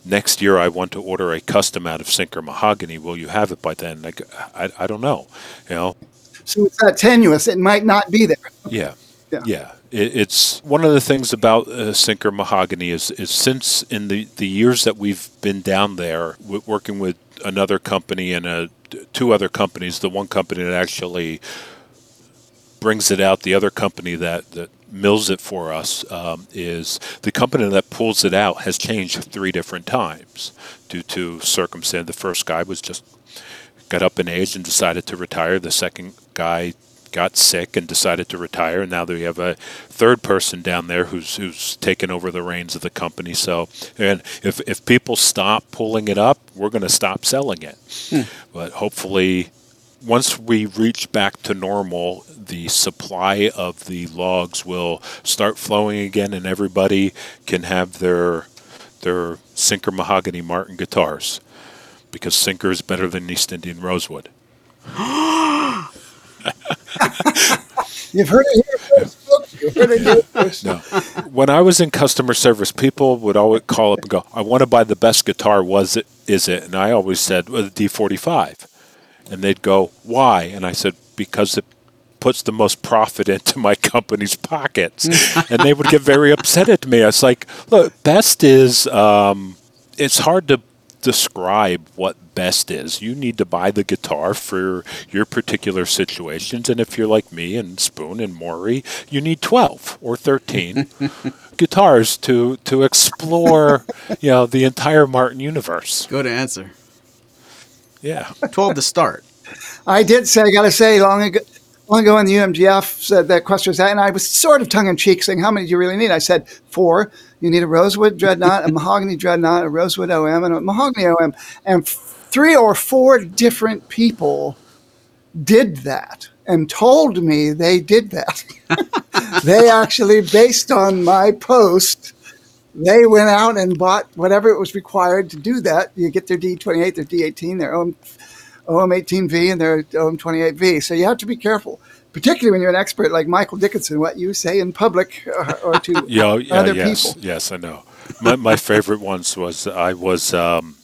Speaker 4: next year I want to order a custom out of Sinker mahogany. Will you have it by then? Like, I, I don't know. You know,
Speaker 2: So it's that tenuous. It might not be there.
Speaker 4: yeah.
Speaker 2: Yeah.
Speaker 4: Yeah. It, it's one of the things about uh, Sinker Mahogany is, is since in the, the years that we've been down there w- working with another company and uh two other companies, the one company that actually brings it out, the other company that, that mills it for us um, is the company that pulls it out has changed three different times due to circumstance. The first guy was just got up in age and decided to retire. The second guy got sick and decided to retire. And now we have a third person down there who's who's taken over the reins of the company. So, and if if people stop pulling it up, we're going to stop selling it. But hopefully, once we reach back to normal, the supply of the logs will start flowing again, and everybody can have their their Sinker mahogany Martin guitars because Sinker is better than East Indian rosewood. *gasps*
Speaker 2: You've heard it here first, folks. You've heard it here first.
Speaker 4: No. when I was in customer service, people would always call up and go, "I want to buy the best guitar. Was it? Is it?" And I always said, well, "The D45." And they'd go, "Why?" And I said, "Because it puts the most profit *laughs* into my company's pockets." and they would get very upset at me. I was like, "Look, best is um, it's hard to describe what best is. You need to buy the guitar for your particular situations. And if you're like me and Spoon and Maury, you need 12 or 13 *laughs* guitars to, to explore, you know, the entire Martin universe.
Speaker 1: Good answer.
Speaker 4: Yeah.
Speaker 1: 12 to start.
Speaker 2: I did say, I got to say, long ago, long ago when the UMGF said that question was that, and I was sort of tongue in cheek saying, How many do you really need? I said, Four. You need a rosewood dreadnought, a mahogany dreadnought, a rosewood OM, and a mahogany OM. And three or four different people did that and told me they did that. *laughs* they actually, based on my post, they went out and bought whatever it was required to do that. You get their D28, their D18, their OM, OM18V, and their OM28V. So you have to be careful, particularly when you're an expert like Michael Dickinson, what you say in public uh, or to *laughs*
Speaker 4: Yeah, yeah
Speaker 2: other
Speaker 4: yes,
Speaker 2: people.
Speaker 4: yes, I know. My, my favorite ones was I was um,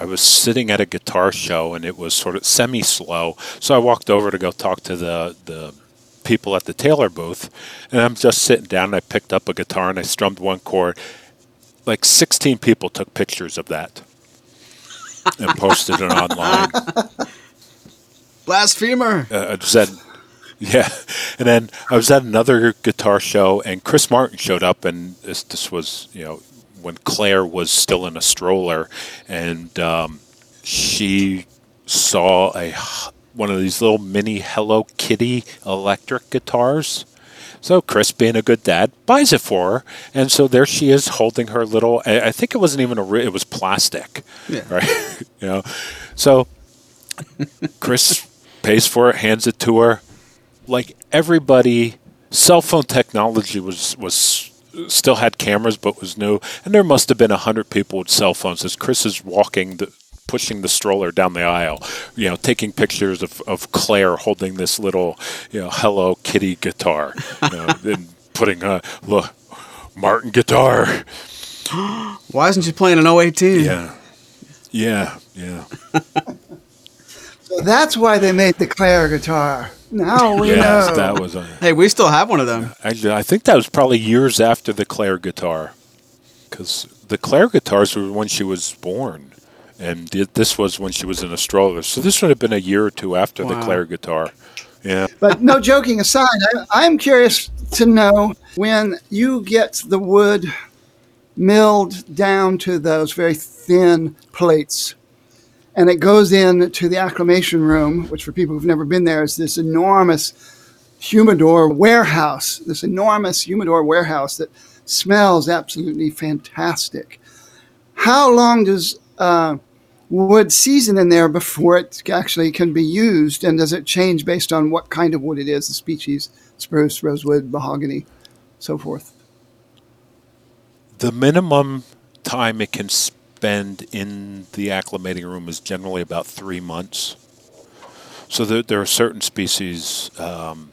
Speaker 4: I was sitting at a guitar show and it was sort of semi slow, so I walked over to go talk to the the people at the Taylor booth, and I'm just sitting down. and I picked up a guitar and I strummed one chord. Like 16 people took pictures of that *laughs* and posted it online.
Speaker 1: Blasphemer.
Speaker 4: Uh, said Yeah, and then I was at another guitar show, and Chris Martin showed up, and this this was you know when Claire was still in a stroller, and um, she saw a one of these little mini Hello Kitty electric guitars. So Chris, being a good dad, buys it for her, and so there she is holding her little. I think it wasn't even a. It was plastic,
Speaker 1: Yeah.
Speaker 4: right? *laughs* you know, so Chris *laughs* pays for it, hands it to her. Like everybody, cell phone technology was was still had cameras, but was new, and there must have been a hundred people with cell phones as Chris is walking the. Pushing the stroller down the aisle, you know, taking pictures of, of Claire holding this little, you know, Hello Kitty guitar, you know, *laughs* and putting a look, Martin guitar. *gasps*
Speaker 1: Why isn't she playing an 018?
Speaker 4: Yeah, yeah, yeah. *laughs*
Speaker 2: So that's why they made the Claire guitar. Now we
Speaker 4: Yes,
Speaker 2: know.
Speaker 4: that was a.
Speaker 1: Hey, we still have one of them.
Speaker 4: Actually, I think that was probably years after the Claire guitar, because the Claire guitars were when she was born, and th- this was when she was in a stroller. So this would have been a year or two after the
Speaker 1: Wow.
Speaker 4: Claire guitar. Yeah.
Speaker 2: But no joking aside, I, I'm curious to know when you get the wood milled down to those very thin plates and it goes in to the acclimation room, which for people who've never been there is this enormous humidor warehouse, this enormous humidor warehouse that smells absolutely fantastic. How long does uh, wood season in there before it actually can be used? And does it change based on what kind of wood it is, the species, spruce, rosewood, mahogany, so forth?
Speaker 4: The minimum time it can spend in the acclimating room is generally about three months. So there, there are certain species um,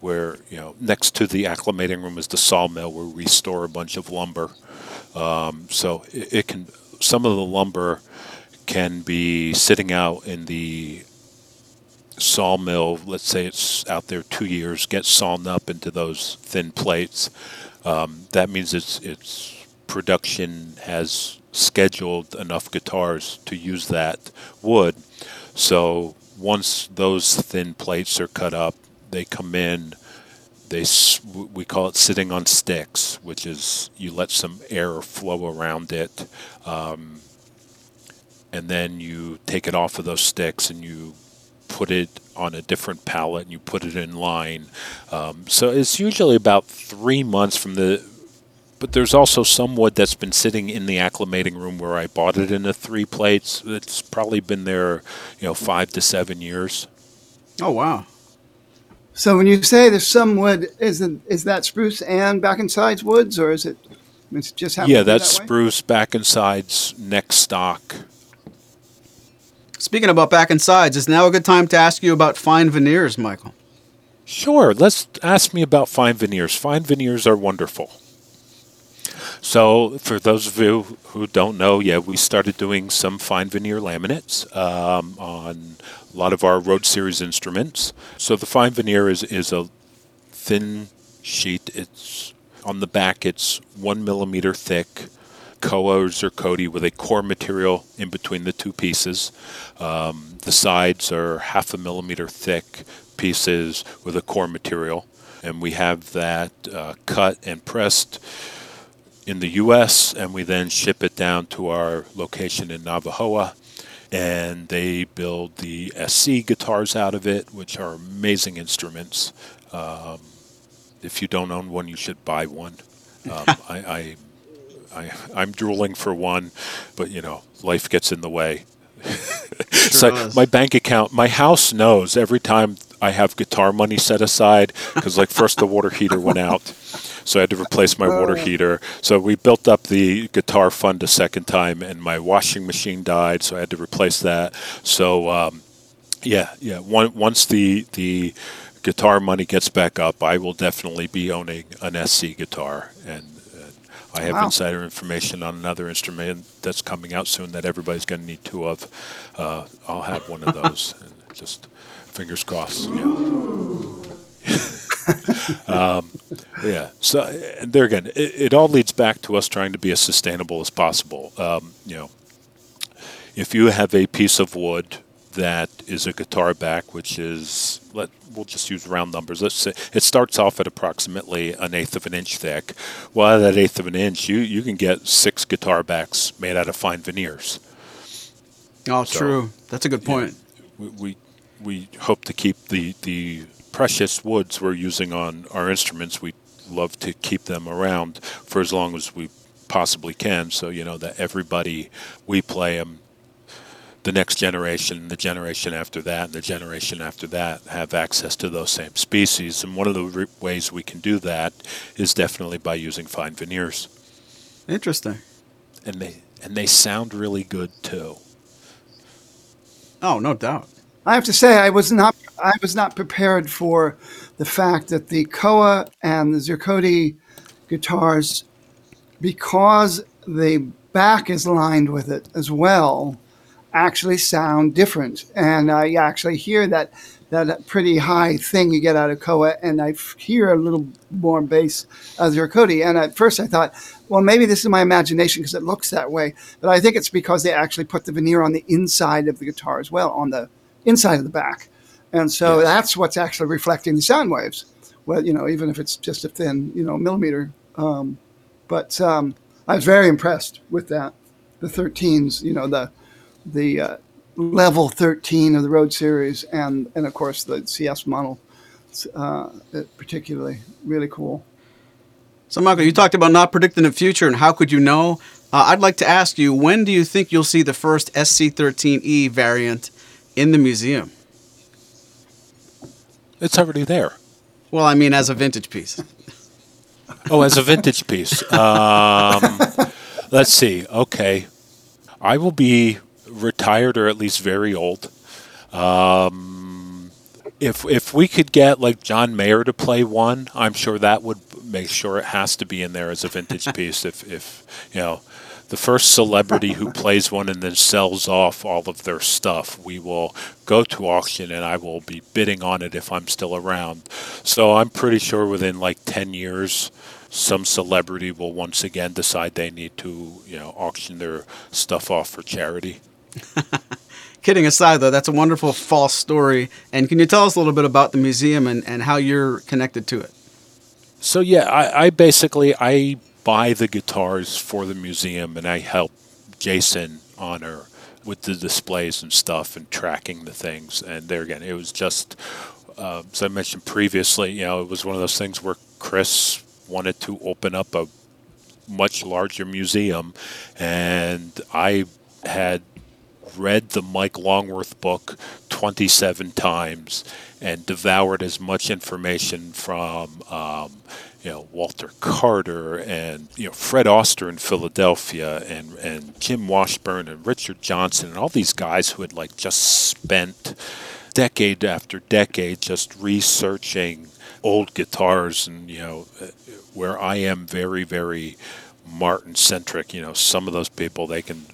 Speaker 4: where, you know, next to the acclimating room is the sawmill where we store a bunch of lumber. Um, so it, it can, some of the lumber can be sitting out in the sawmill. Let's say it's out there two years, gets sawn up into those thin plates. Um, that means its its production has scheduled enough guitars to use that wood. So once those thin plates are cut up, they come in. They we call it sitting on sticks, which is you let some air flow around it, um, and then you take it off of those sticks and you put it on a different pallet and you put it in line. Um, so it's usually about three months from the. But there's also some wood that's been sitting in the acclimating room where I bought it in the three plates. It's probably been there, you know, five to seven years.
Speaker 1: Oh, wow.
Speaker 2: So when you say there's some wood, is it, is that spruce and back and sides woods, or is it? It's just
Speaker 4: yeah, that's
Speaker 2: that
Speaker 4: spruce back and sides, neck stock.
Speaker 1: Speaking about back and sides, is now a good time to ask you about fine veneers, Michael?
Speaker 4: Sure. Let's ask me about fine veneers. Fine veneers are wonderful. So, for those of you who don't know, yeah, we started doing some fine veneer laminates um, on a lot of our Road Series instruments. So, the fine veneer is, is a thin sheet. It's on the back. It's one millimeter thick, koa or ziricote with a core material in between the two pieces. Um, the sides are half a millimeter thick pieces with a core material, and we have that uh, cut and pressed in the U.S. and we then ship it down to our location in Navojoa. And they build the SC guitars out of it, which are amazing instruments. Um, if you don't own one, you should buy one. Um, *laughs* I, I, I, I'm drooling for one, but you know, life gets in the way.
Speaker 1: Sure does.
Speaker 4: my bank account, my house knows every time I have guitar money set aside because, like, first the water heater went out, so I had to replace my water heater. So we built up the guitar fund a second time, and my washing machine died, so I had to replace that. So um, yeah, yeah. One, once the the guitar money gets back up, I will definitely be owning an SC guitar, and I have
Speaker 2: Wow.
Speaker 4: insider information on another instrument that's coming out soon that everybody's going to need two of. Uh, I'll have one of *laughs* those. and just fingers crossed. Yeah. *laughs* um, yeah. So and there again, it, it all leads back to us trying to be as sustainable as possible. Um, you know, if you have a piece of wood that is a guitar back, which is let we'll just use round numbers. Let's say it starts off at approximately an eighth of an inch thick. Well, at that eighth of an inch, you you can get six guitar backs made out of fine veneers.
Speaker 1: Oh,
Speaker 4: So,
Speaker 1: true. That's a good point.
Speaker 4: We, we we hope to keep the the precious woods we're using on our instruments. We love to keep them around for as long as we possibly can. So you know that everybody we play them the next generation, the generation after that, and the generation after that have access to those same species. And one of the re- ways we can do that is definitely by using fine veneers,
Speaker 1: Interesting.
Speaker 4: and they and they sound really good too.
Speaker 1: Oh, no doubt.
Speaker 2: I have to say, I was not I was not prepared for the fact that the Koa and the Ziricote guitars, because the back is lined with it as well, actually sound different. And I actually hear that that pretty high thing you get out of Koa, and I hear a little more bass as Ziricote. And at first I thought, well, maybe this is my imagination because it looks that way. But I think it's because they actually put the veneer on the inside of the guitar as well, on the inside of the back. And so
Speaker 4: Yes.
Speaker 2: that's what's actually reflecting the sound waves. Well, you know, even if it's just a thin, you know, millimeter. Um, but um, I was very impressed with that. The 13s, you know, the the uh, level 13 of the Road Series, and and of course the CS model, uh, particularly really cool.
Speaker 1: So, Michael, you talked about not predicting the future and how could you know? Uh, I'd like to ask you, when do you think you'll see the first SC13E E variant in the museum?
Speaker 4: It's already there.
Speaker 1: Well, I mean, as a vintage piece. *laughs*
Speaker 4: Oh, as a vintage piece. Um, *laughs* let's see. Okay, I will be retired or at least very old. Um, if if we could get like John Mayer to play one, I'm sure that would make sure it has to be in there as a vintage *laughs* piece. If if you know. The first celebrity who *laughs* plays one and then sells off all of their stuff, we will go to auction and I will be bidding on it if I'm still around. So I'm pretty sure within like 10 years, some celebrity will once again decide they need to, you know, auction their stuff off for charity. *laughs*
Speaker 1: Kidding aside, though, that's a wonderful false story. And can you tell us a little bit about the museum and, and how you're connected to it?
Speaker 4: So yeah, I, I basically I buy the guitars for the museum and I help Jason Ahner with the displays and stuff and tracking the things. And there again, it was just uh, as I mentioned previously, you know, it was one of those things where Chris wanted to open up a much larger museum, and I had read the Mike Longworth book 27 times and devoured as much information from, um, you know, Walter Carter and, you know, Fred Oster in Philadelphia and, and Jim Washburn and Richard Johnson and all these guys who had, like, just spent decade after decade just researching old guitars and, you know, where I am very, very Martin centric. You know, some of those people, they can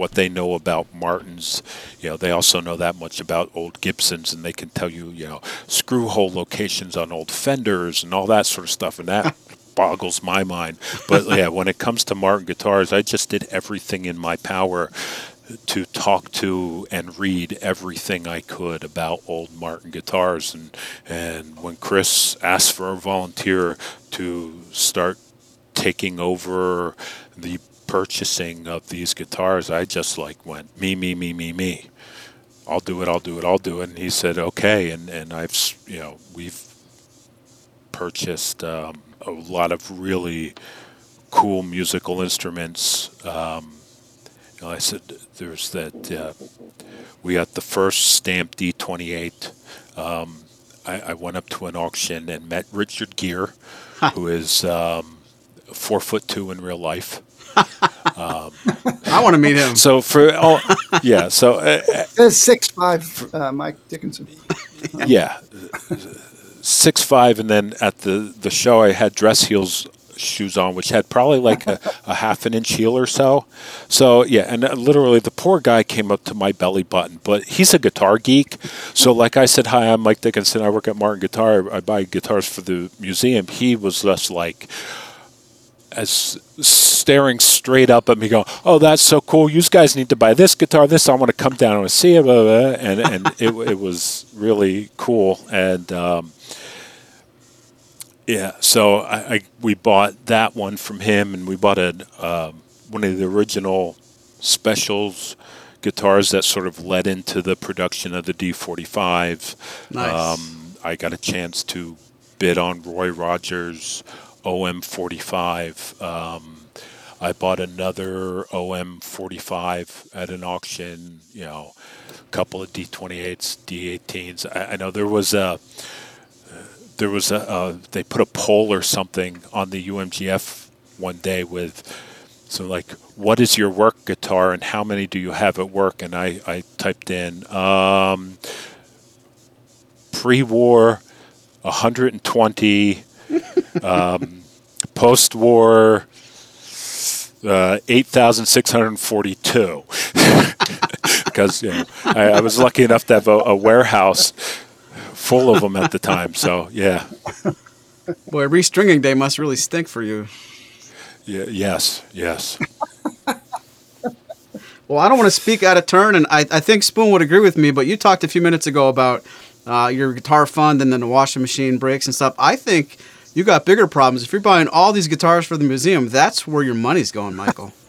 Speaker 4: what they know about Martins, you know, they also know that much about old Gibsons, and they can tell you, you know, screw hole locations on old Fenders and all that sort of stuff, and that *laughs* boggles my mind. But yeah, when it comes to Martin guitars, I just did everything in my power to talk to and read everything I could about old Martin guitars, and and when Chris asked for a volunteer to start taking over the purchasing of these guitars, I just like went me, me, me, me, me. I'll do it. I'll do it. I'll do it. And he said, okay. And and I've you know we've purchased um, a lot of really cool musical instruments. Um, you know, I said there's that uh, we got the first stamp D28. Um, I, I went up to an auction and met Richard Gere, who is um, four foot two in real life.
Speaker 1: I want to meet him.
Speaker 4: So for all, yeah. So uh,
Speaker 2: six five, uh, Mike Dickinson.
Speaker 4: yeah, six five, and then at the the show I had dress heels shoes on, which had probably like a, a half an inch heel or so. So yeah, and uh, literally the poor guy came up to my belly button, but he's a guitar geek. So like I said, hi, I'm Mike Dickinson. I work at Martin Guitar. I buy guitars for the museum. He was just like as staring straight up at me, going, "Oh, that's so cool! You guys need to buy this guitar. This I want to come down and see it." Blah, blah, blah. And and *laughs* it, it was really cool. And um, yeah, so I, I we bought that one from him, and we bought a um, one of the original specials guitars that sort of led into the production of the D45.
Speaker 1: Nice.
Speaker 4: Um, I got a chance to bid on Roy Rogers OM45. Um, I bought another OM45 at an auction, you know, a couple of D28s, D18s. I, I know there was a there was a uh, they put a poll or something on the UMGF one day with so like what is your work guitar and how many do you have at work and I, I typed in um, pre-war 120 um, post-war uh, 8642 because *laughs* you know, I, I was lucky enough to have a, a warehouse full of them at the time. So yeah,
Speaker 1: Boy, restringing day must really stink for you.
Speaker 4: yeah yes, yes.
Speaker 1: Well, I don't want to speak out of turn, and I, I think Spoon would agree with me, but you talked a few minutes ago about uh, your guitar fund and then the washing machine breaks and stuff. I think you got bigger problems. If you're buying all these guitars for the museum, that's where your money's going, Michael. *laughs*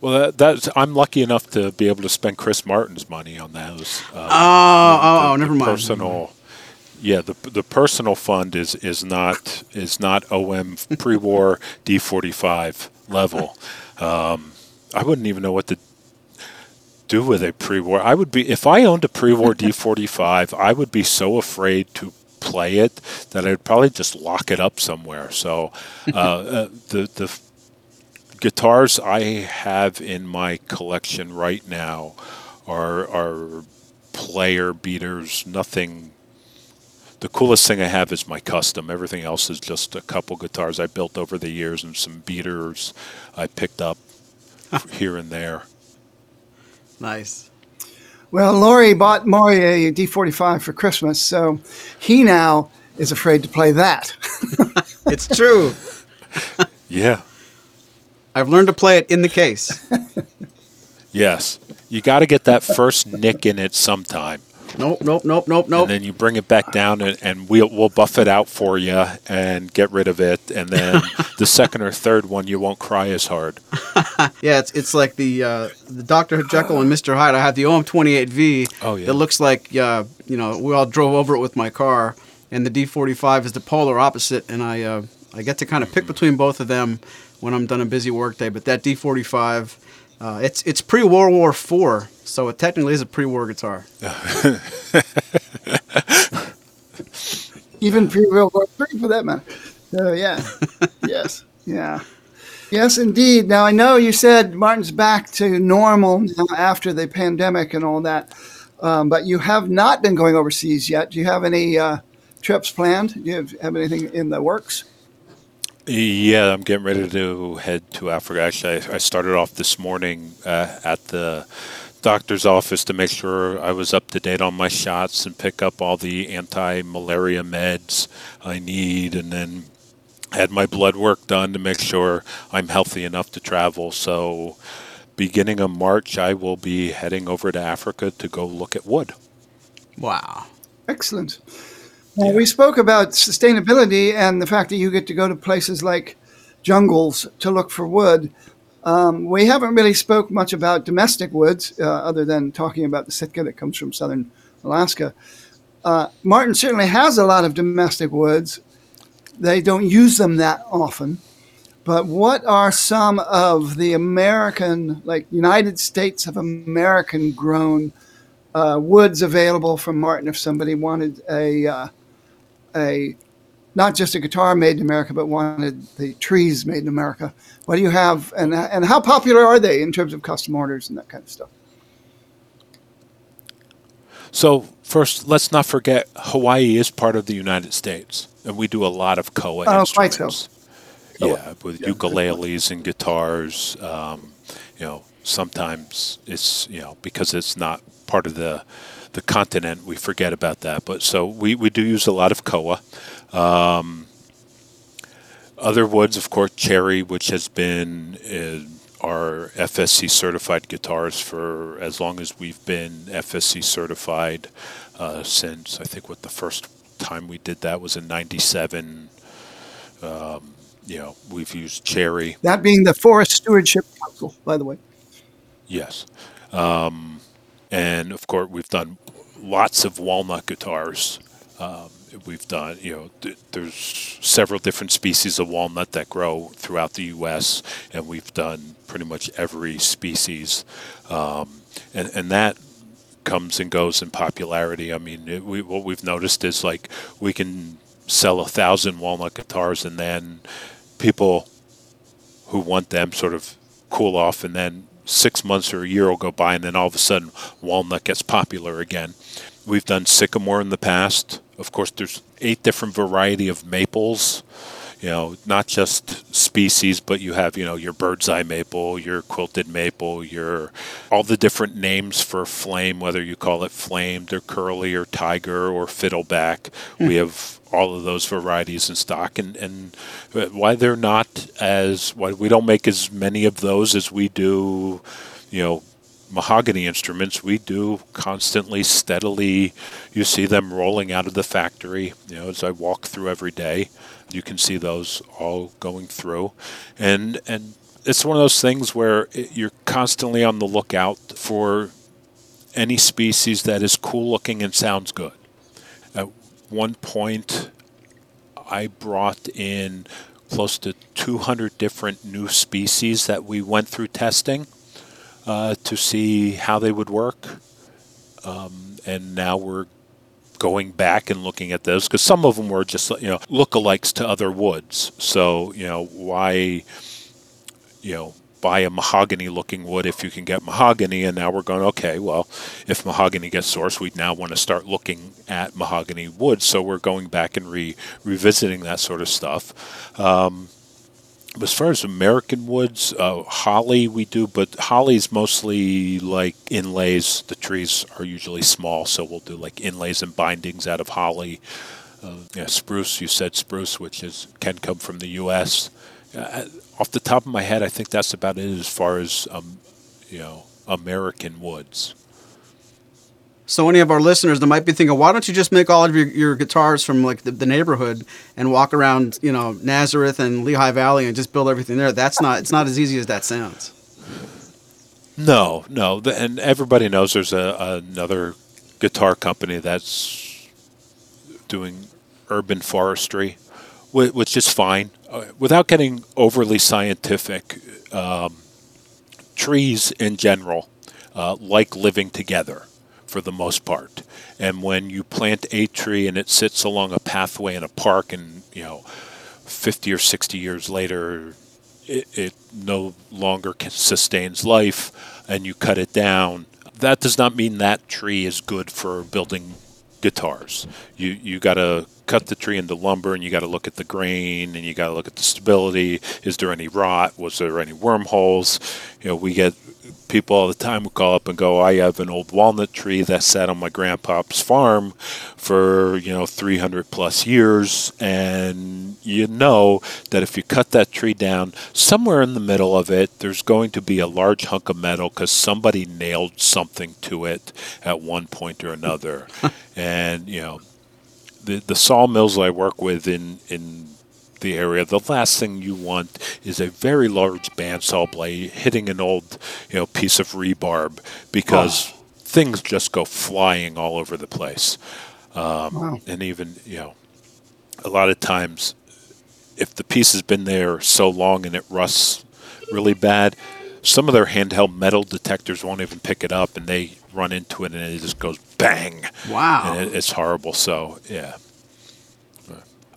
Speaker 4: Well, that, that's I'm lucky enough to be able to spend Chris Martin's money on those. Uh,
Speaker 1: oh, oh, oh,
Speaker 4: the
Speaker 1: never mind.
Speaker 4: Personal, yeah, the the personal fund is is not is not OM pre-war *laughs* D45 level. Um, I wouldn't even know what to do with a pre-war. I would be if I owned a pre-war *laughs* D45. I would be so afraid to play it that I'd probably just lock it up somewhere. So *laughs* uh, uh, the the guitars I have in my collection right now are are player beaters. Nothing. The coolest thing I have is my custom. Everything else is just a couple guitars I built over the years and some beaters I picked up *laughs* here and there.
Speaker 1: Nice.
Speaker 2: Well, Laurie bought Maury a D45 for Christmas, so he now is afraid to play that. *laughs*
Speaker 1: It's true.
Speaker 4: Yeah.
Speaker 1: I've learned to play it in the case. *laughs*
Speaker 4: Yes. You got to get that first nick in it sometime.
Speaker 1: Nope, nope, nope, nope, nope.
Speaker 4: And then you bring it back down, and, and we'll we'll buff it out for you and get rid of it. And then *laughs* the second or third one, you won't cry as hard. *laughs*
Speaker 1: Yeah, it's it's like the uh, the Doctor Jekyll and Mister Hyde. I have the OM28V.
Speaker 4: Oh, yeah.
Speaker 1: That looks like uh, you know we all drove over it with my car, and the D45 is the polar opposite. And I uh, I get to kind of pick between both of them when I'm done a busy workday. But that D45, uh, it's it's pre World War Four, so it technically is a pre-war guitar. *laughs*
Speaker 2: Even pre World War Three, for that matter. So, yeah. *laughs* yes. Yeah. Yes, indeed. Now, I know you said Martin's back to normal after the pandemic and all that, um, but you have not been going overseas yet. Do you have any uh, trips planned? Do you have, have anything in the works?
Speaker 4: Yeah, I'm getting ready to head to Africa. Actually, I, I started off this morning uh, at the doctor's office to make sure I was up to date on my shots and pick up all the anti-malaria meds I need, and then had my blood work done to make sure I'm healthy enough to travel. So, beginning of March, I will be heading over to Africa to go look at wood.
Speaker 1: Wow.
Speaker 2: Excellent. Well, we spoke about sustainability and the fact that you get to go to places like jungles to look for wood. Um, we haven't really spoke much about domestic woods, uh, other than talking about the Sitka that comes from southern Alaska. Uh, Martin certainly has a lot of domestic woods. They don't use them that often. But what are some of the American, like United States of American grown uh, woods available from Martin if somebody wanted a uh, a not just a guitar made in America, but wanted the trees made in America. What do you have, and and how popular are they in terms of custom orders and that kind of stuff?
Speaker 4: So first, let's not forget Hawaii is part of the United States, and we do a lot of koa
Speaker 2: Oh, quite so.
Speaker 4: Yeah, with ukuleles and guitars. Um, you know, sometimes it's you know because it's not part of the the continent, we forget about that. But so we, we do use a lot of koa. Um, other woods, of course, cherry, which has been uh, our FSC certified guitars for as long as we've been FSC certified uh, since I think what the first time we did that was in '97. Um, you know, we've used cherry.
Speaker 2: That being the Forest Stewardship Council, by the way.
Speaker 4: Yes. Um, and of course, we've done lots of walnut guitars. Um, we've done, you know, th- there's several different species of walnut that grow throughout the U.S., and we've done pretty much every species. Um, and, and that comes and goes in popularity. I mean, it, we, what we've noticed is like we can sell a thousand walnut guitars, and then people who want them sort of cool off, and then six months or a year will go by, and then all of a sudden walnut gets popular again. We've done sycamore in the past. Of course, there's eight different variety of maples. You know, not just species, but you have you know your bird's eye maple, your quilted maple, your all the different names for flame, whether you call it flamed or curly or tiger or fiddleback. Mm-hmm. We have all of those varieties in stock, and and why they're not as why we don't make as many of those as we do, you know, mahogany instruments, we do constantly, steadily. You see them rolling out of the factory. You know, as I walk through every day, you can see those all going through, and and it's one of those things where it, you're constantly on the lookout for any species that is cool looking and sounds good. One point, I brought in close to 200 different new species that we went through testing uh, to see how they would work. Um, and now we're going back and looking at those because some of them were just you know lookalikes to other woods. So you know why you know buy a mahogany looking wood if you can get mahogany and now we're going okay well if mahogany gets sourced we'd now want to start looking at mahogany wood so we're going back and re- revisiting that sort of stuff um, as far as American woods, uh, holly we do, but holly's mostly like inlays. The trees are usually small, so we'll do like inlays and bindings out of holly. Uh, yeah, spruce, you said spruce, which is can come from the U.S. Uh, off the top of my head, I think that's about it as far as um, you know American woods.
Speaker 1: So any of our listeners that might be thinking, why don't you just make all of your, your guitars from like the, the, neighborhood and walk around, you know, Nazareth and Lehigh Valley and just build everything there? That's not. It's not as easy as that sounds.
Speaker 4: No, no, and everybody knows there's a, another guitar company that's doing urban forestry, which is fine. Uh, without getting overly scientific, um, trees in general uh, like living together for the most part. And when you plant a tree and it sits along a pathway in a park, and you know, 50 or 60 years later, it, it no longer sustains life, and you cut it down, that does not mean that tree is good for building guitars. You you got to cut the tree into lumber and you got to look at the grain and you got to look at the stability. Is there any rot? Was there any wormholes? You know, we get people all the time who call up and go, I have an old walnut tree that sat on my grandpa's farm for, you know, 300 plus years. And you know that if you cut that tree down, somewhere in the middle of it, there's going to be a large hunk of metal because somebody nailed something to it at one point or another. *laughs* and, you know, the, the sawmills I work with in, in the area, the last thing you want is a very large bandsaw blade hitting an old, you know, piece of rebarb because oh. things just go flying all over the place. Um, wow. And even, you know, a lot of times, if the piece has been there so long and it rusts really bad, some of their handheld metal detectors won't even pick it up, and they run into it, and it just goes bang.
Speaker 1: Wow,
Speaker 4: and it, it's horrible. So yeah,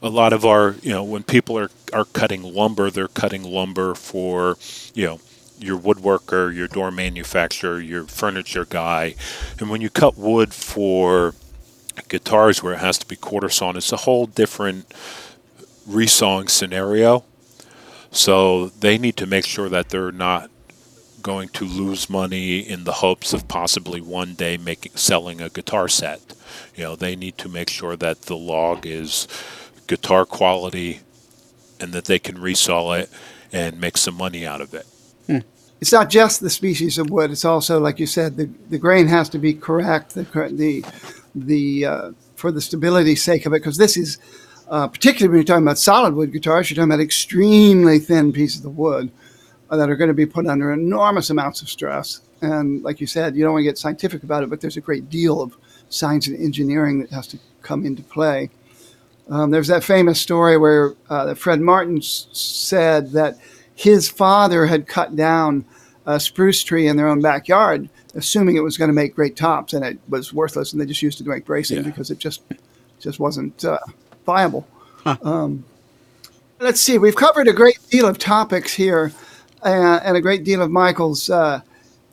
Speaker 4: a lot of our, you know, when people are, are cutting lumber, they're cutting lumber for, you know, your woodworker, your door manufacturer, your furniture guy. And when you cut wood for guitars where it has to be quarter sawn, it's a whole different resawing scenario. So they need to make sure that they're not going to lose money in the hopes of possibly one day making selling a guitar set. You know, they need to make sure that the log is guitar quality and that they can resell it and make some money out of it.
Speaker 2: It's not just the species of wood. It's also, like you said, the, the grain has to be correct. The the the uh, for the stability sake of it, because this is uh, particularly when you're talking about solid wood guitars, you're talking about extremely thin pieces of wood that are going to be put under enormous amounts of stress. And like you said, you don't want to get scientific about it, but there's a great deal of science and engineering that has to come into play. Um, there's that famous story where uh, Fred Martin s- said that his father had cut down a spruce tree in their own backyard, assuming it was going to make great tops, and it was worthless, and they just used it to make bracing
Speaker 4: Yeah.
Speaker 2: because it just just wasn't uh, viable. Um, let's see, we've covered a great deal of topics here, and a great deal of Michael's uh,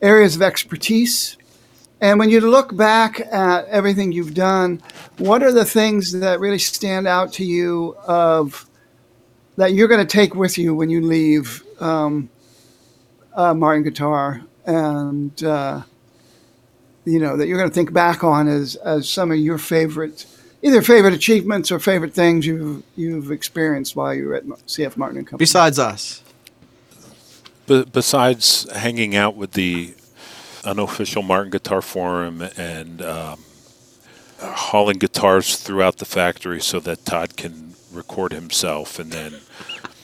Speaker 2: areas of expertise. And when you look back at everything you've done, what are the things that really stand out to you of that you're going to take with you when you leave um, uh, Martin Guitar, and uh, you know that you're going to think back on as as some of your favorite, either favorite achievements or favorite things you've you've experienced while you were at CF Martin and Company.
Speaker 1: Besides us.
Speaker 4: But besides hanging out with the unofficial Martin Guitar Forum and um, hauling guitars throughout the factory so that Todd can record himself, and then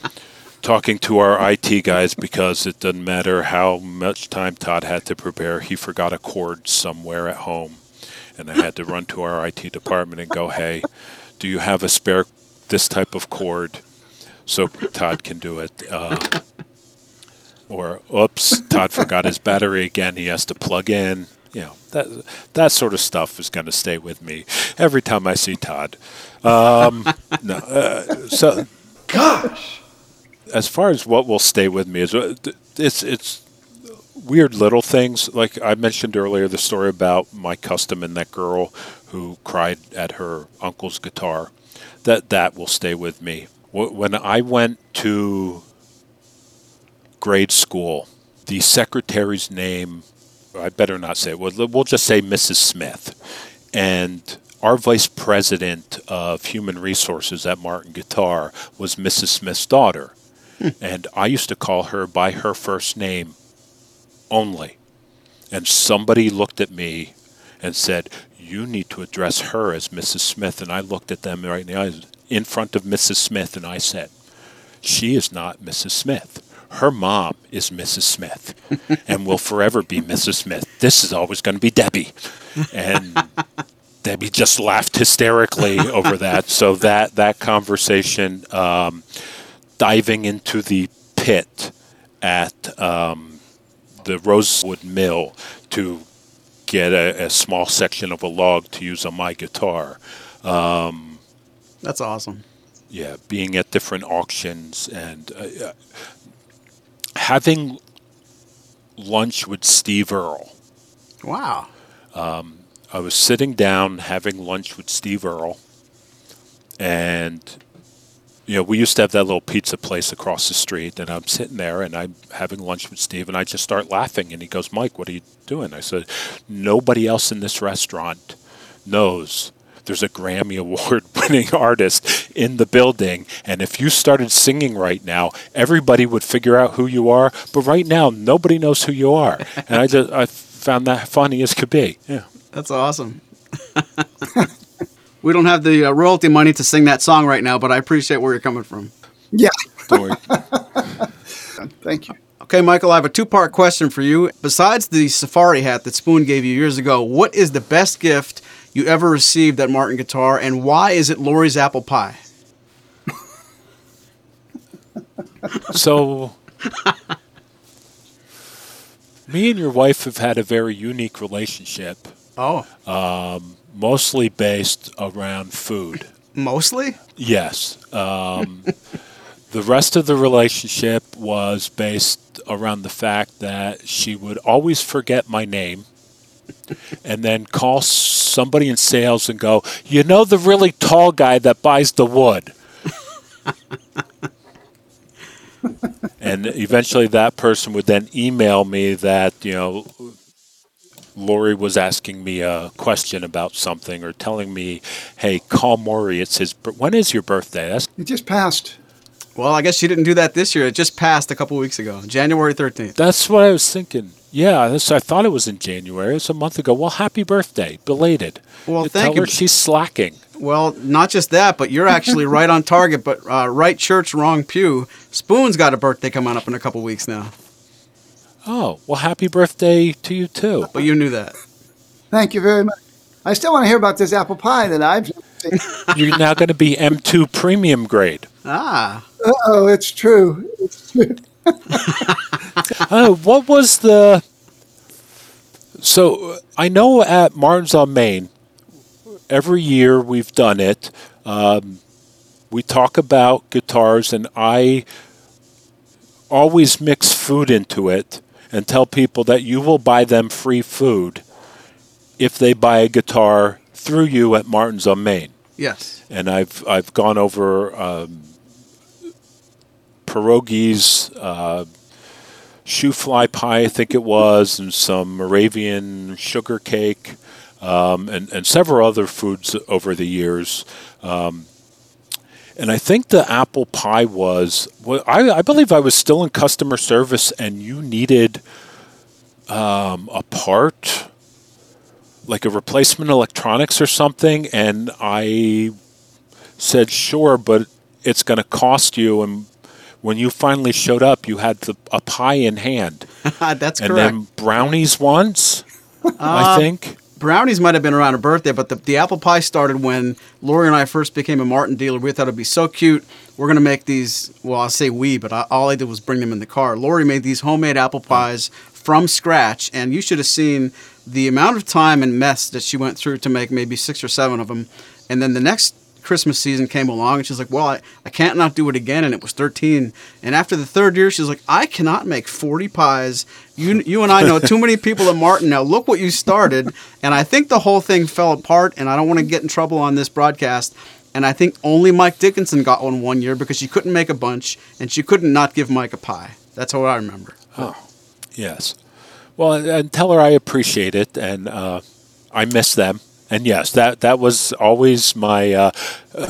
Speaker 4: *laughs* talking to our IT guys because it doesn't matter how much time Todd had to prepare, he forgot a chord somewhere at home, and I had to run to our IT department and go, "Hey, do you have a spare this type of chord?" So Todd can do it. Uh, or oops, Todd forgot his battery again. He has to plug in. You know that that sort of stuff is going to stay with me every time I see Todd. Um, no, uh, so
Speaker 2: Gosh,
Speaker 4: as far as what will stay with me is uh, it's it's weird little things like I mentioned earlier the story about my custom and that girl who cried at her uncle's guitar that that will stay with me when I went to grade school the secretary's name I better not say it we'll, we'll just say Mrs. Smith and our vice president of human resources at Martin Guitar was Mrs. Smith's daughter hmm. and I used to call her by her first name only. And somebody looked at me and said, You need to address her as Mrs. Smith. And I looked at them right in the eyes in front of Mrs. Smith and I said, She is not Mrs. Smith. Her mom is Mrs. Smith and will forever be Mrs. Smith. This is always going to be Debbie. And Debbie just laughed hysterically over that. So that that conversation, um, diving into the pit at um, the Rosewood Mill to get a, a small section of a log to use on my guitar.
Speaker 1: That's awesome.
Speaker 4: Yeah, being at different auctions and uh, having lunch with Steve Earle.
Speaker 1: Wow.
Speaker 4: Um, I was sitting down having lunch with Steve Earle, and you know we used to have that little pizza place across the street, and I'm sitting there and I'm having lunch with Steve, and I just start laughing, and he goes, "Mike, what are you doing?" I said, "Nobody else in this restaurant knows." There's a Grammy Award *laughs* winning artist in the building. And if you started singing right now, everybody would figure out who you are. But right now, nobody knows who you are. And I just I found that funny as could be. Yeah.
Speaker 1: That's awesome. *laughs* we don't have the uh, royalty money to sing that song right now, but I appreciate where you're coming from.
Speaker 2: yeah,
Speaker 4: Don't worry. *laughs*
Speaker 2: thank you.
Speaker 1: Okay, Michael, I have a two part question for you. Besides the safari hat that Spoon gave you years ago, what is the best gift you ever received at Martin Guitar, and why is it Lori's apple pie?
Speaker 4: So, me and your wife have had a very unique relationship,
Speaker 1: Oh,
Speaker 4: mostly based around food.
Speaker 1: mostly?
Speaker 4: Yes. Um, the rest of the relationship was based around the fact that she would always forget my name and then call somebody in sales and go, You know, the really tall guy that buys the wood. and eventually that person would then email me that, you know, Lori was asking me a question about something or telling me, "Hey, call Maury. It's his. When is your birthday?" That's
Speaker 2: It just passed.
Speaker 1: Well, I guess she didn't do that this year. It just passed a couple weeks ago, January 13th.
Speaker 4: That's what I was thinking. Yeah, this, I thought it was in January. It's a month ago. Well, happy birthday, belated.
Speaker 1: Well,
Speaker 4: You
Speaker 1: thank
Speaker 4: tell
Speaker 1: you.
Speaker 4: her she's slacking.
Speaker 1: Well, not just that, but you're actually *laughs* right on target. But uh, right church, wrong pew. Spoon's got a birthday coming up in a couple weeks now.
Speaker 4: Oh, well, happy birthday to you too.
Speaker 1: But you knew that.
Speaker 2: Thank you very much. I still want to hear about this apple pie that I've. *laughs*
Speaker 4: You're now going to be M2 premium grade.
Speaker 1: Ah,
Speaker 2: Oh, it's true. It's true.
Speaker 4: Oh, *laughs* what was the? So uh, I know at Martin's on Main, every year we've done it. Um, we talk about guitars, and I always mix food into it and tell people that you will buy them free food if they buy a guitar through you at Martin's on Main
Speaker 1: yes.
Speaker 4: and I've I've gone over um, pierogies, uh, shoofly pie, I think it was, and some Moravian sugar cake, um, and and several other foods over the years. Um, and I think the apple pie was. Well, I, I believe I was still in customer service, and you needed um, a part, like a replacement electronics or something, and I said, sure, but it's going to cost you. And when you finally showed up, you had the, a pie in hand. *laughs*
Speaker 1: That's
Speaker 4: and
Speaker 1: correct.
Speaker 4: then brownies once, I um, think.
Speaker 1: Brownies might have been around her birthday, but the, the apple pie started when Lori and I first became a Martin dealer. We thought it'd be so cute. We're gonna make these. Well, I'll say we, but I, all I did was bring them in the car. Lori made these homemade apple pies from scratch, and you should have seen the amount of time and mess that she went through to make maybe six or seven of them. And then the next Christmas season came along, and she's like, "Well, I, I can't not do it again." And it was 13. And after the third year, she's like, "I cannot make 40 pies. You you and I know too many people at Martin now. Look what you started." And I think the whole thing fell apart. And I don't want to get in trouble on this broadcast. And I think only Mike Dickinson got one one year because she couldn't make a bunch, and she couldn't not give Mike a pie. That's what I remember.
Speaker 4: Oh, yes. Well, and tell her I appreciate it, and uh, I miss them. And yes, that that was always my uh,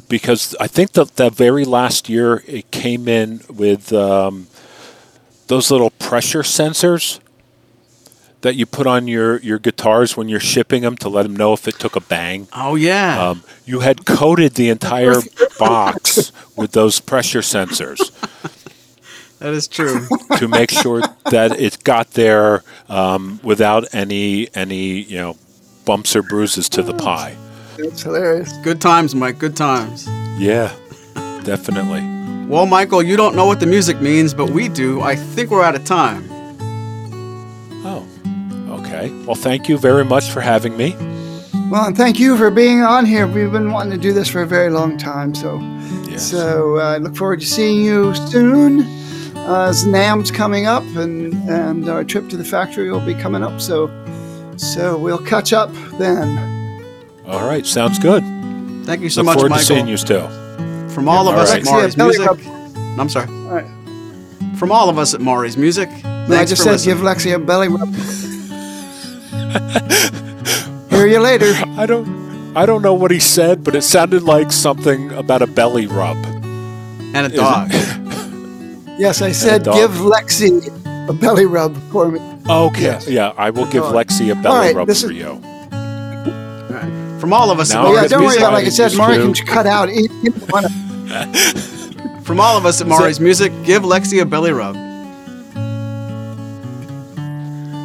Speaker 4: because I think that the very last year it came in with um, those little pressure sensors that you put on your, your guitars when you're shipping them to let them know if it took a bang.
Speaker 1: Oh yeah.
Speaker 4: Um, you had coated the entire *laughs* box with those pressure sensors
Speaker 1: that is true.
Speaker 4: to make sure that it got there um, without any any you know bumps or bruises to the pie.
Speaker 2: It's hilarious.
Speaker 1: Good times, Mike. Good times.
Speaker 4: Yeah, definitely.
Speaker 1: Well, Michael, you don't know what the music means, but we do. I think we're out of time.
Speaker 4: Oh, okay. Well, thank you very much for having me.
Speaker 2: Well, and thank you for being on here. We've been wanting to do this for a very long time, so
Speaker 4: Yes.
Speaker 2: so uh, I look forward to seeing you soon. Uh, as NAMM's coming up, and and our trip to the factory will be coming up. So so we'll catch up then.
Speaker 4: All right, sounds good.
Speaker 1: Thank you so
Speaker 4: Look
Speaker 1: much,
Speaker 4: forward to seeing you still.
Speaker 1: From all of
Speaker 4: All
Speaker 1: us
Speaker 4: right.
Speaker 1: at Maury's Music.
Speaker 2: rub.
Speaker 1: I'm sorry.
Speaker 2: All right.
Speaker 1: From all of us at Maury's Music.
Speaker 2: No, I just
Speaker 1: for
Speaker 2: said
Speaker 1: listening.
Speaker 2: give Lexi a belly rub. *laughs* Hear you later.
Speaker 4: I don't. I don't know what he said, but it sounded like something about a belly rub.
Speaker 1: and a dog. *laughs*
Speaker 2: Yes, I said give Lexi a belly rub for me.
Speaker 4: Okay.
Speaker 2: Yes.
Speaker 4: Yeah, I will give Lexi a belly
Speaker 2: right,
Speaker 4: rub for
Speaker 2: is-
Speaker 4: you.
Speaker 1: From all of us
Speaker 4: Now
Speaker 1: at
Speaker 2: Oh, yeah, don't worry
Speaker 1: Music.
Speaker 2: about it. Like I said,
Speaker 4: Just
Speaker 2: Maury can cut out one of *laughs*
Speaker 1: From all of us at Maury's Music, give Lexi a belly rub.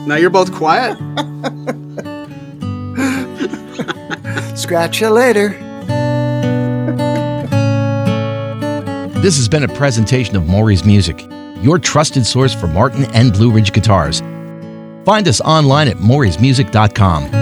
Speaker 1: Now you're both quiet. *laughs*
Speaker 2: Scratch you later.
Speaker 5: This has been a presentation of Maury's Music, your trusted source for Martin and Blue Ridge guitars. Find us online at maurysmusic.com.